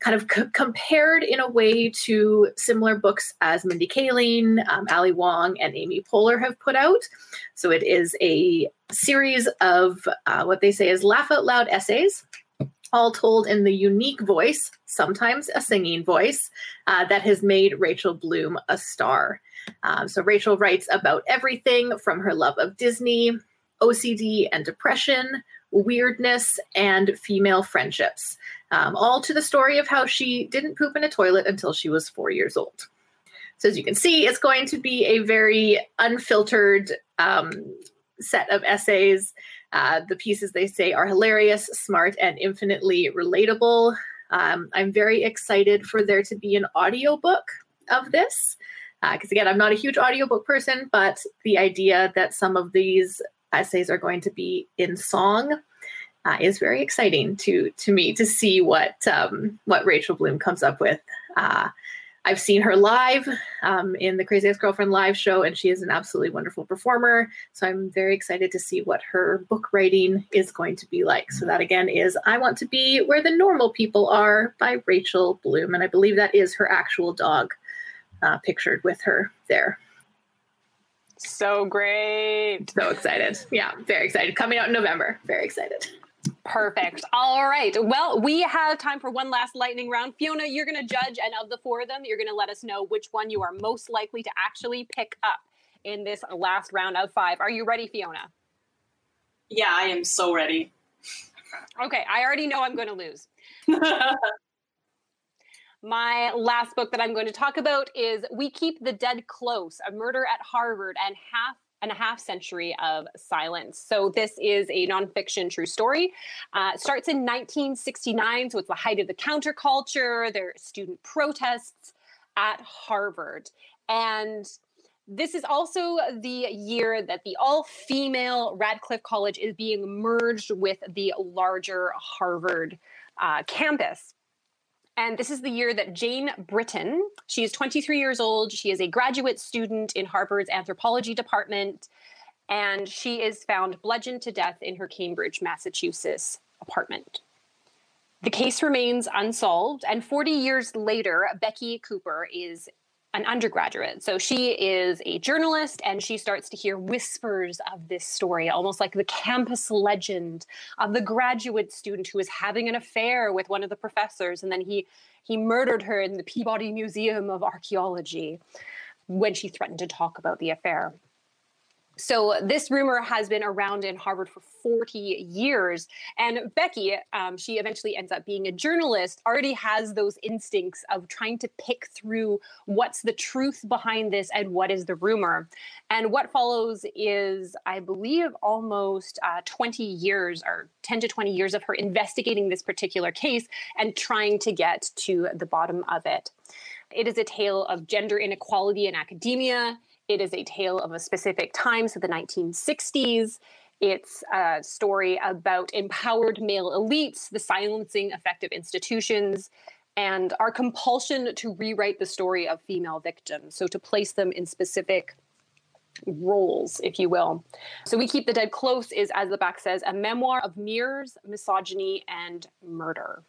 kind of c- compared in a way to similar books as Mindy Kaling, um, Ali Wong, and Amy Poehler have put out. So it is a series of uh, what they say is laugh out loud essays. All told in the unique voice, sometimes a singing voice, uh, that has made Rachel Bloom a star. Um, so, Rachel writes about everything from her love of Disney, OCD and depression, weirdness, and female friendships um, all to the story of how she didn't poop in a toilet until she was four years old. So, as you can see, it's going to be a very unfiltered um, set of essays. Uh, the pieces they say are hilarious, smart, and infinitely relatable. Um, I'm very excited for there to be an audiobook of this. Because uh, again, I'm not a huge audiobook person, but the idea that some of these essays are going to be in song uh, is very exciting to to me to see what um, what Rachel Bloom comes up with. Uh, I've seen her live um, in the Crazy Ex Girlfriend live show, and she is an absolutely wonderful performer. So I'm very excited to see what her book writing is going to be like. So that again is "I Want to Be Where the Normal People Are" by Rachel Bloom, and I believe that is her actual dog uh, pictured with her there. So great! So excited! Yeah, very excited. Coming out in November. Very excited. Perfect. All right. Well, we have time for one last lightning round. Fiona, you're going to judge, and of the four of them, you're going to let us know which one you are most likely to actually pick up in this last round of five. Are you ready, Fiona? Yeah, I am so ready. Okay, I already know I'm going to lose. My last book that I'm going to talk about is We Keep the Dead Close A Murder at Harvard and Half and a half century of silence. So this is a nonfiction true story. Uh, starts in 1969, so it's the height of the counterculture. There are student protests at Harvard, and this is also the year that the all-female Radcliffe College is being merged with the larger Harvard uh, campus. And this is the year that Jane Britton, she is 23 years old. She is a graduate student in Harvard's anthropology department. And she is found bludgeoned to death in her Cambridge, Massachusetts apartment. The case remains unsolved. And 40 years later, Becky Cooper is an undergraduate. So she is a journalist and she starts to hear whispers of this story, almost like the campus legend of the graduate student who is having an affair with one of the professors and then he he murdered her in the Peabody Museum of Archaeology when she threatened to talk about the affair. So this rumor has been around in Harvard for 40 years. And Becky, um, she eventually ends up being a journalist, already has those instincts of trying to pick through what's the truth behind this and what is the rumor. And what follows is, I believe, almost uh, 20 years or 10 to 20 years of her investigating this particular case and trying to get to the bottom of it. It is a tale of gender inequality in academia. It is a tale of a specific time, so the 1960s. It's a story about empowered male elites, the silencing effect of institutions, and our compulsion to rewrite the story of female victims. So to place them in specific roles, if you will. So We Keep the Dead Close is, as the back says, a memoir of mirrors, misogyny, and murder.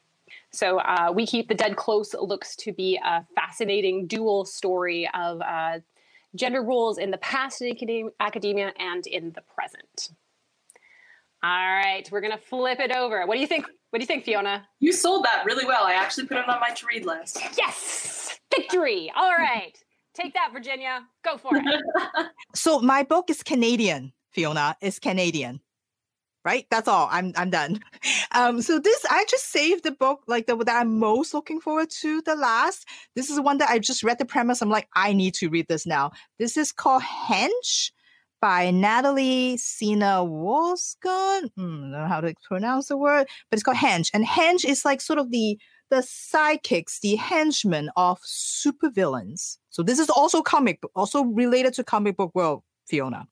So uh, We Keep the Dead Close looks to be a fascinating dual story of uh, gender roles in the past in academia and in the present. All right, we're gonna flip it over. What do you think? What do you think, Fiona? You sold that really well. I actually put it on my to read list. Yes, victory. All right, take that, Virginia. Go for it. so my book is Canadian. Fiona is Canadian right? That's all. I'm I'm done. Um, so this I just saved the book like the that I'm most looking forward to the last. This is one that I just read the premise. I'm like, I need to read this now. This is called Hench by Natalie Zina Wolskon. Hmm, I don't know how to pronounce the word, but it's called Hench. And Hench is like sort of the the sidekicks, the henchmen of supervillains. So this is also comic, also related to comic book world, Fiona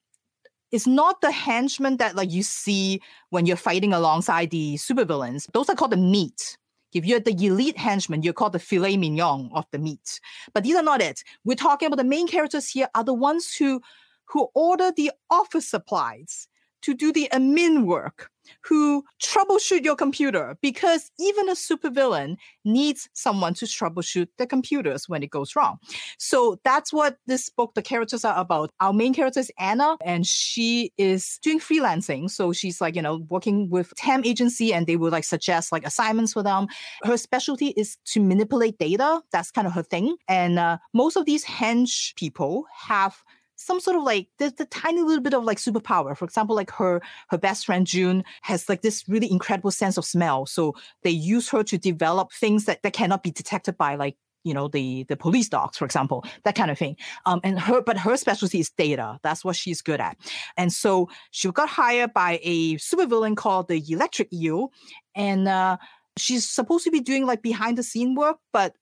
it's not the henchmen that like you see when you're fighting alongside the supervillains. Those are called the meat. If you're the elite henchman, you're called the filet mignon of the meat. But these are not it. We're talking about the main characters here are the ones who who order the office supplies to do the admin work, who troubleshoot your computer because even a supervillain needs someone to troubleshoot the computers when it goes wrong. So that's what this book, the characters are about. Our main character is Anna, and she is doing freelancing. So she's like, you know, working with TAM agency and they would like suggest like assignments for them. Her specialty is to manipulate data. That's kind of her thing. And uh, most of these hench people have some sort of like there's tiny little bit of like superpower. For example, like her her best friend June has like this really incredible sense of smell. So they use her to develop things that, that cannot be detected by like you know the the police dogs for example that kind of thing um and her but her specialty is data that's what she's good at and so she got hired by a supervillain called the electric eel and uh she's supposed to be doing like behind the scene work but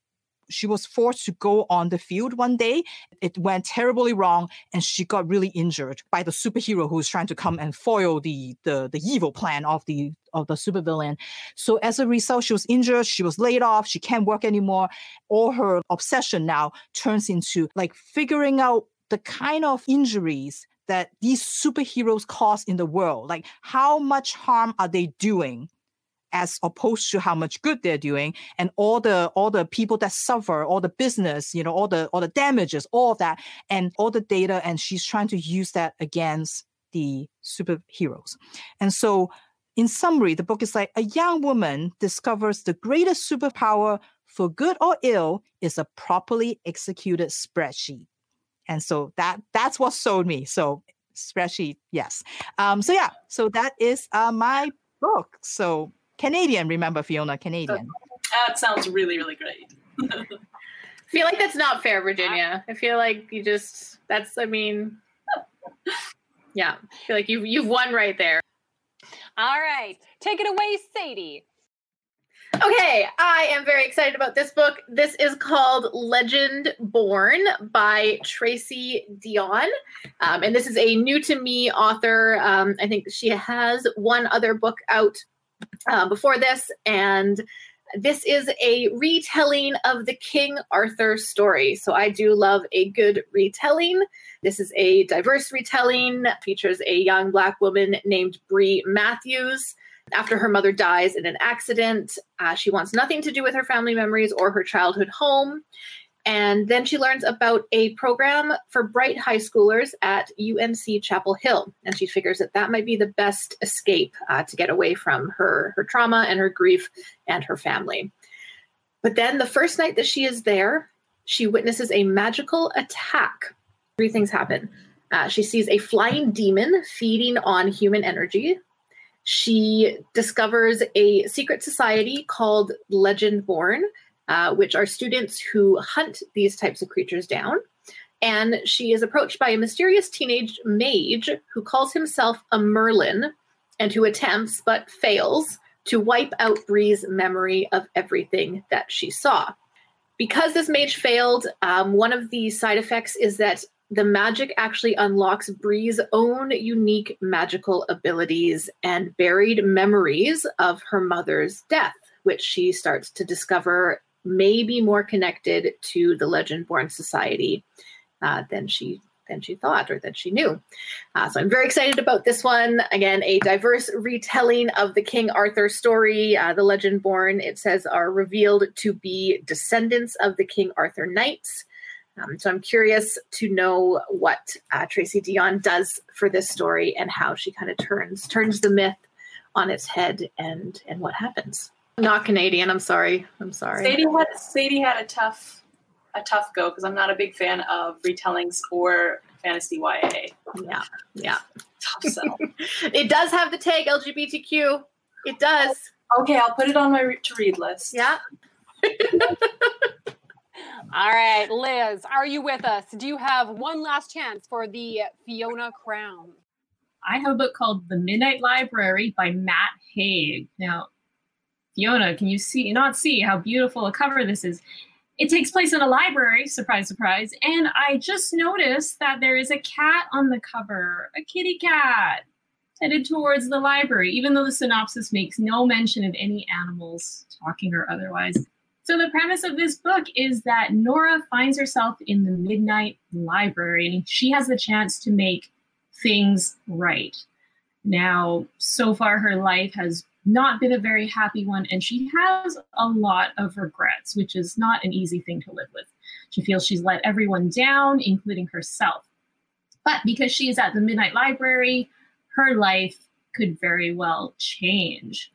she was forced to go on the field one day. It went terribly wrong, and she got really injured by the superhero who was trying to come and foil the the, the evil plan of the of the supervillain. So as a result, she was injured. She was laid off. She can't work anymore. All her obsession now turns into like figuring out the kind of injuries that these superheroes cause in the world. Like how much harm are they doing? As opposed to how much good they're doing and all the all the people that suffer all the business you know all the all the damages all of that and all the data and she's trying to use that against the superheroes. And so in summary the book is like a young woman discovers the greatest superpower for good or ill is a properly executed spreadsheet. And so that that's what sold me. So spreadsheet yes. Um so yeah so that is uh my book. So Canadian, remember Fiona, Canadian. That sounds really, really great. I feel like that's not fair, Virginia. I feel like you just that's I mean yeah. I feel like you you've won right there. All right. Take it away, Sadie. Okay, I am very excited about this book. This is called Legendborn by Tracy Deonn. Um, and this is a new to me author. Um, I think she has one other book out uh, before this, and this is a retelling of the King Arthur story. So I do love a good retelling. This is a diverse retelling, features a young black woman named Bree Matthews. After her mother dies in an accident, uh, she wants nothing to do with her family memories or her childhood home. And then she learns about a program for bright high schoolers at UNC Chapel Hill. And she figures that that might be the best escape uh, to get away from her, her trauma and her grief and her family. But then the first night that she is there, she witnesses a magical attack. Three things happen. Uh, she sees a flying demon feeding on human energy. She discovers a secret society called Legendborn, uh, which are students who hunt these types of creatures down. And she is approached by a mysterious teenage mage who calls himself a Merlin and who attempts but fails to wipe out Bree's memory of everything that she saw. Because this mage failed, um, one of the side effects is that the magic actually unlocks Bree's own unique magical abilities and buried memories of her mother's death, which she starts to discover may be more connected to the Legendborn Society uh, than she than she thought or than she knew. Uh, so I'm very excited about this one. Again, a diverse retelling of the King Arthur story. Uh, the Legendborn, it says, are revealed to be descendants of the King Arthur Knights. Um, so I'm curious to know what uh, Tracy Deonn does for this story and how she kind of turns turns the myth on its head and and what happens. Not Canadian. I'm sorry. I'm sorry. Sadie had Sadie had a tough a tough go because I'm not a big fan of retellings or fantasy YA. Yeah, yeah. Tough sell. it does have the tag LGBTQ. It does. okay, I'll put it on my to read list. Yeah. All right, Liz, are you with us? Do you have one last chance for the Fiona Crown? I have a book called The Midnight Library by Matt Haig. Now, Fiona, can you see not see how beautiful a cover this is? It takes place in a library, surprise, surprise. And I just noticed that there is a cat on the cover, a kitty cat headed towards the library, even though the synopsis makes no mention of any animals talking or otherwise. So, the premise of this book is that Nora finds herself in the midnight library and she has the chance to make things right. Now, so far, her life has not been a very happy one, and she has a lot of regrets, which is not an easy thing to live with. She feels she's let everyone down, including herself. But because she is at the Midnight Library, her life could very well change.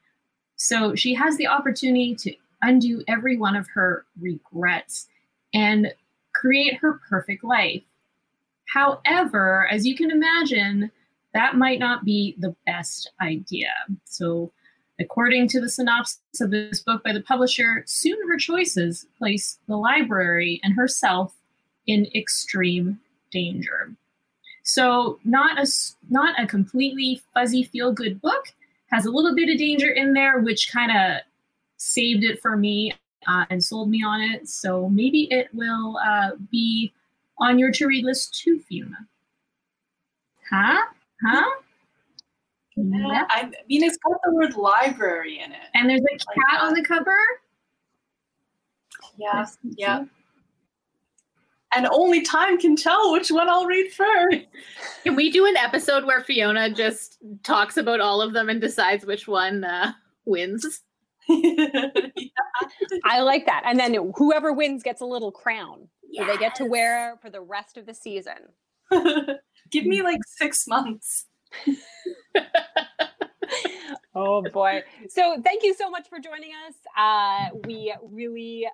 So she has the opportunity to undo every one of her regrets and create her perfect life. However, as you can imagine, that might not be the best idea. So According to the synopsis of this book by the publisher, soon her choices place the library and herself in extreme danger. So, not a not a completely fuzzy feel good book. Has a little bit of danger in there, which kind of saved it for me uh, and sold me on it. So maybe it will uh, be on your to read list too, Fiona. Huh? Huh? Yeah, I mean, it's got the word library in it. And there's a cat like on the cover. Yeah, yeah. And only time can tell which one I'll read first. Can we do an episode where Fiona just talks about all of them and decides which one uh, wins? yeah. I like that. And then whoever wins gets a little crown yes. they get to wear for the rest of the season. Give me like six months. oh boy. So thank you so much for joining us. Uh, we really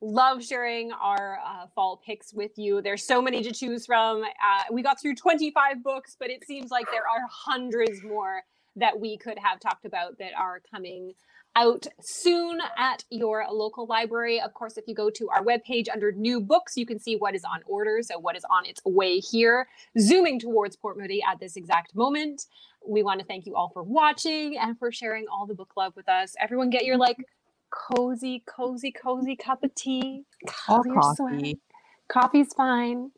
love sharing our uh, fall picks with you. There's so many to choose from. Uh, we got through 25 books, but it seems like there are hundreds more that we could have talked about that are coming out soon at your local library. Of course, if you go to our webpage under new books, you can see what is on order. So, what is on its way here, zooming towards Port Moody at this exact moment. We want to thank you all for watching and for sharing all the book love with us. Everyone, get your like cozy, cozy, cozy cup of tea. All coffee. Coffee's fine.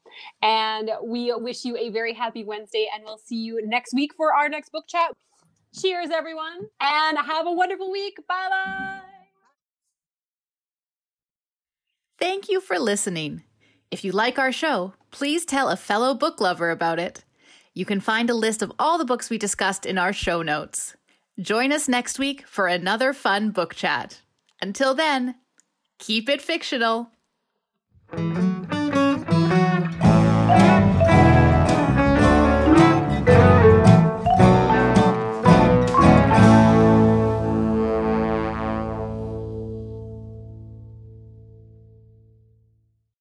And we wish you a very happy Wednesday, and we'll see you next week for our next book chat. Cheers, everyone, and have a wonderful week. Bye bye. Thank you for listening. If you like our show, please tell a fellow book lover about it. You can find a list of all the books we discussed in our show notes. Join us next week for another fun book chat. Until then, keep it fictional.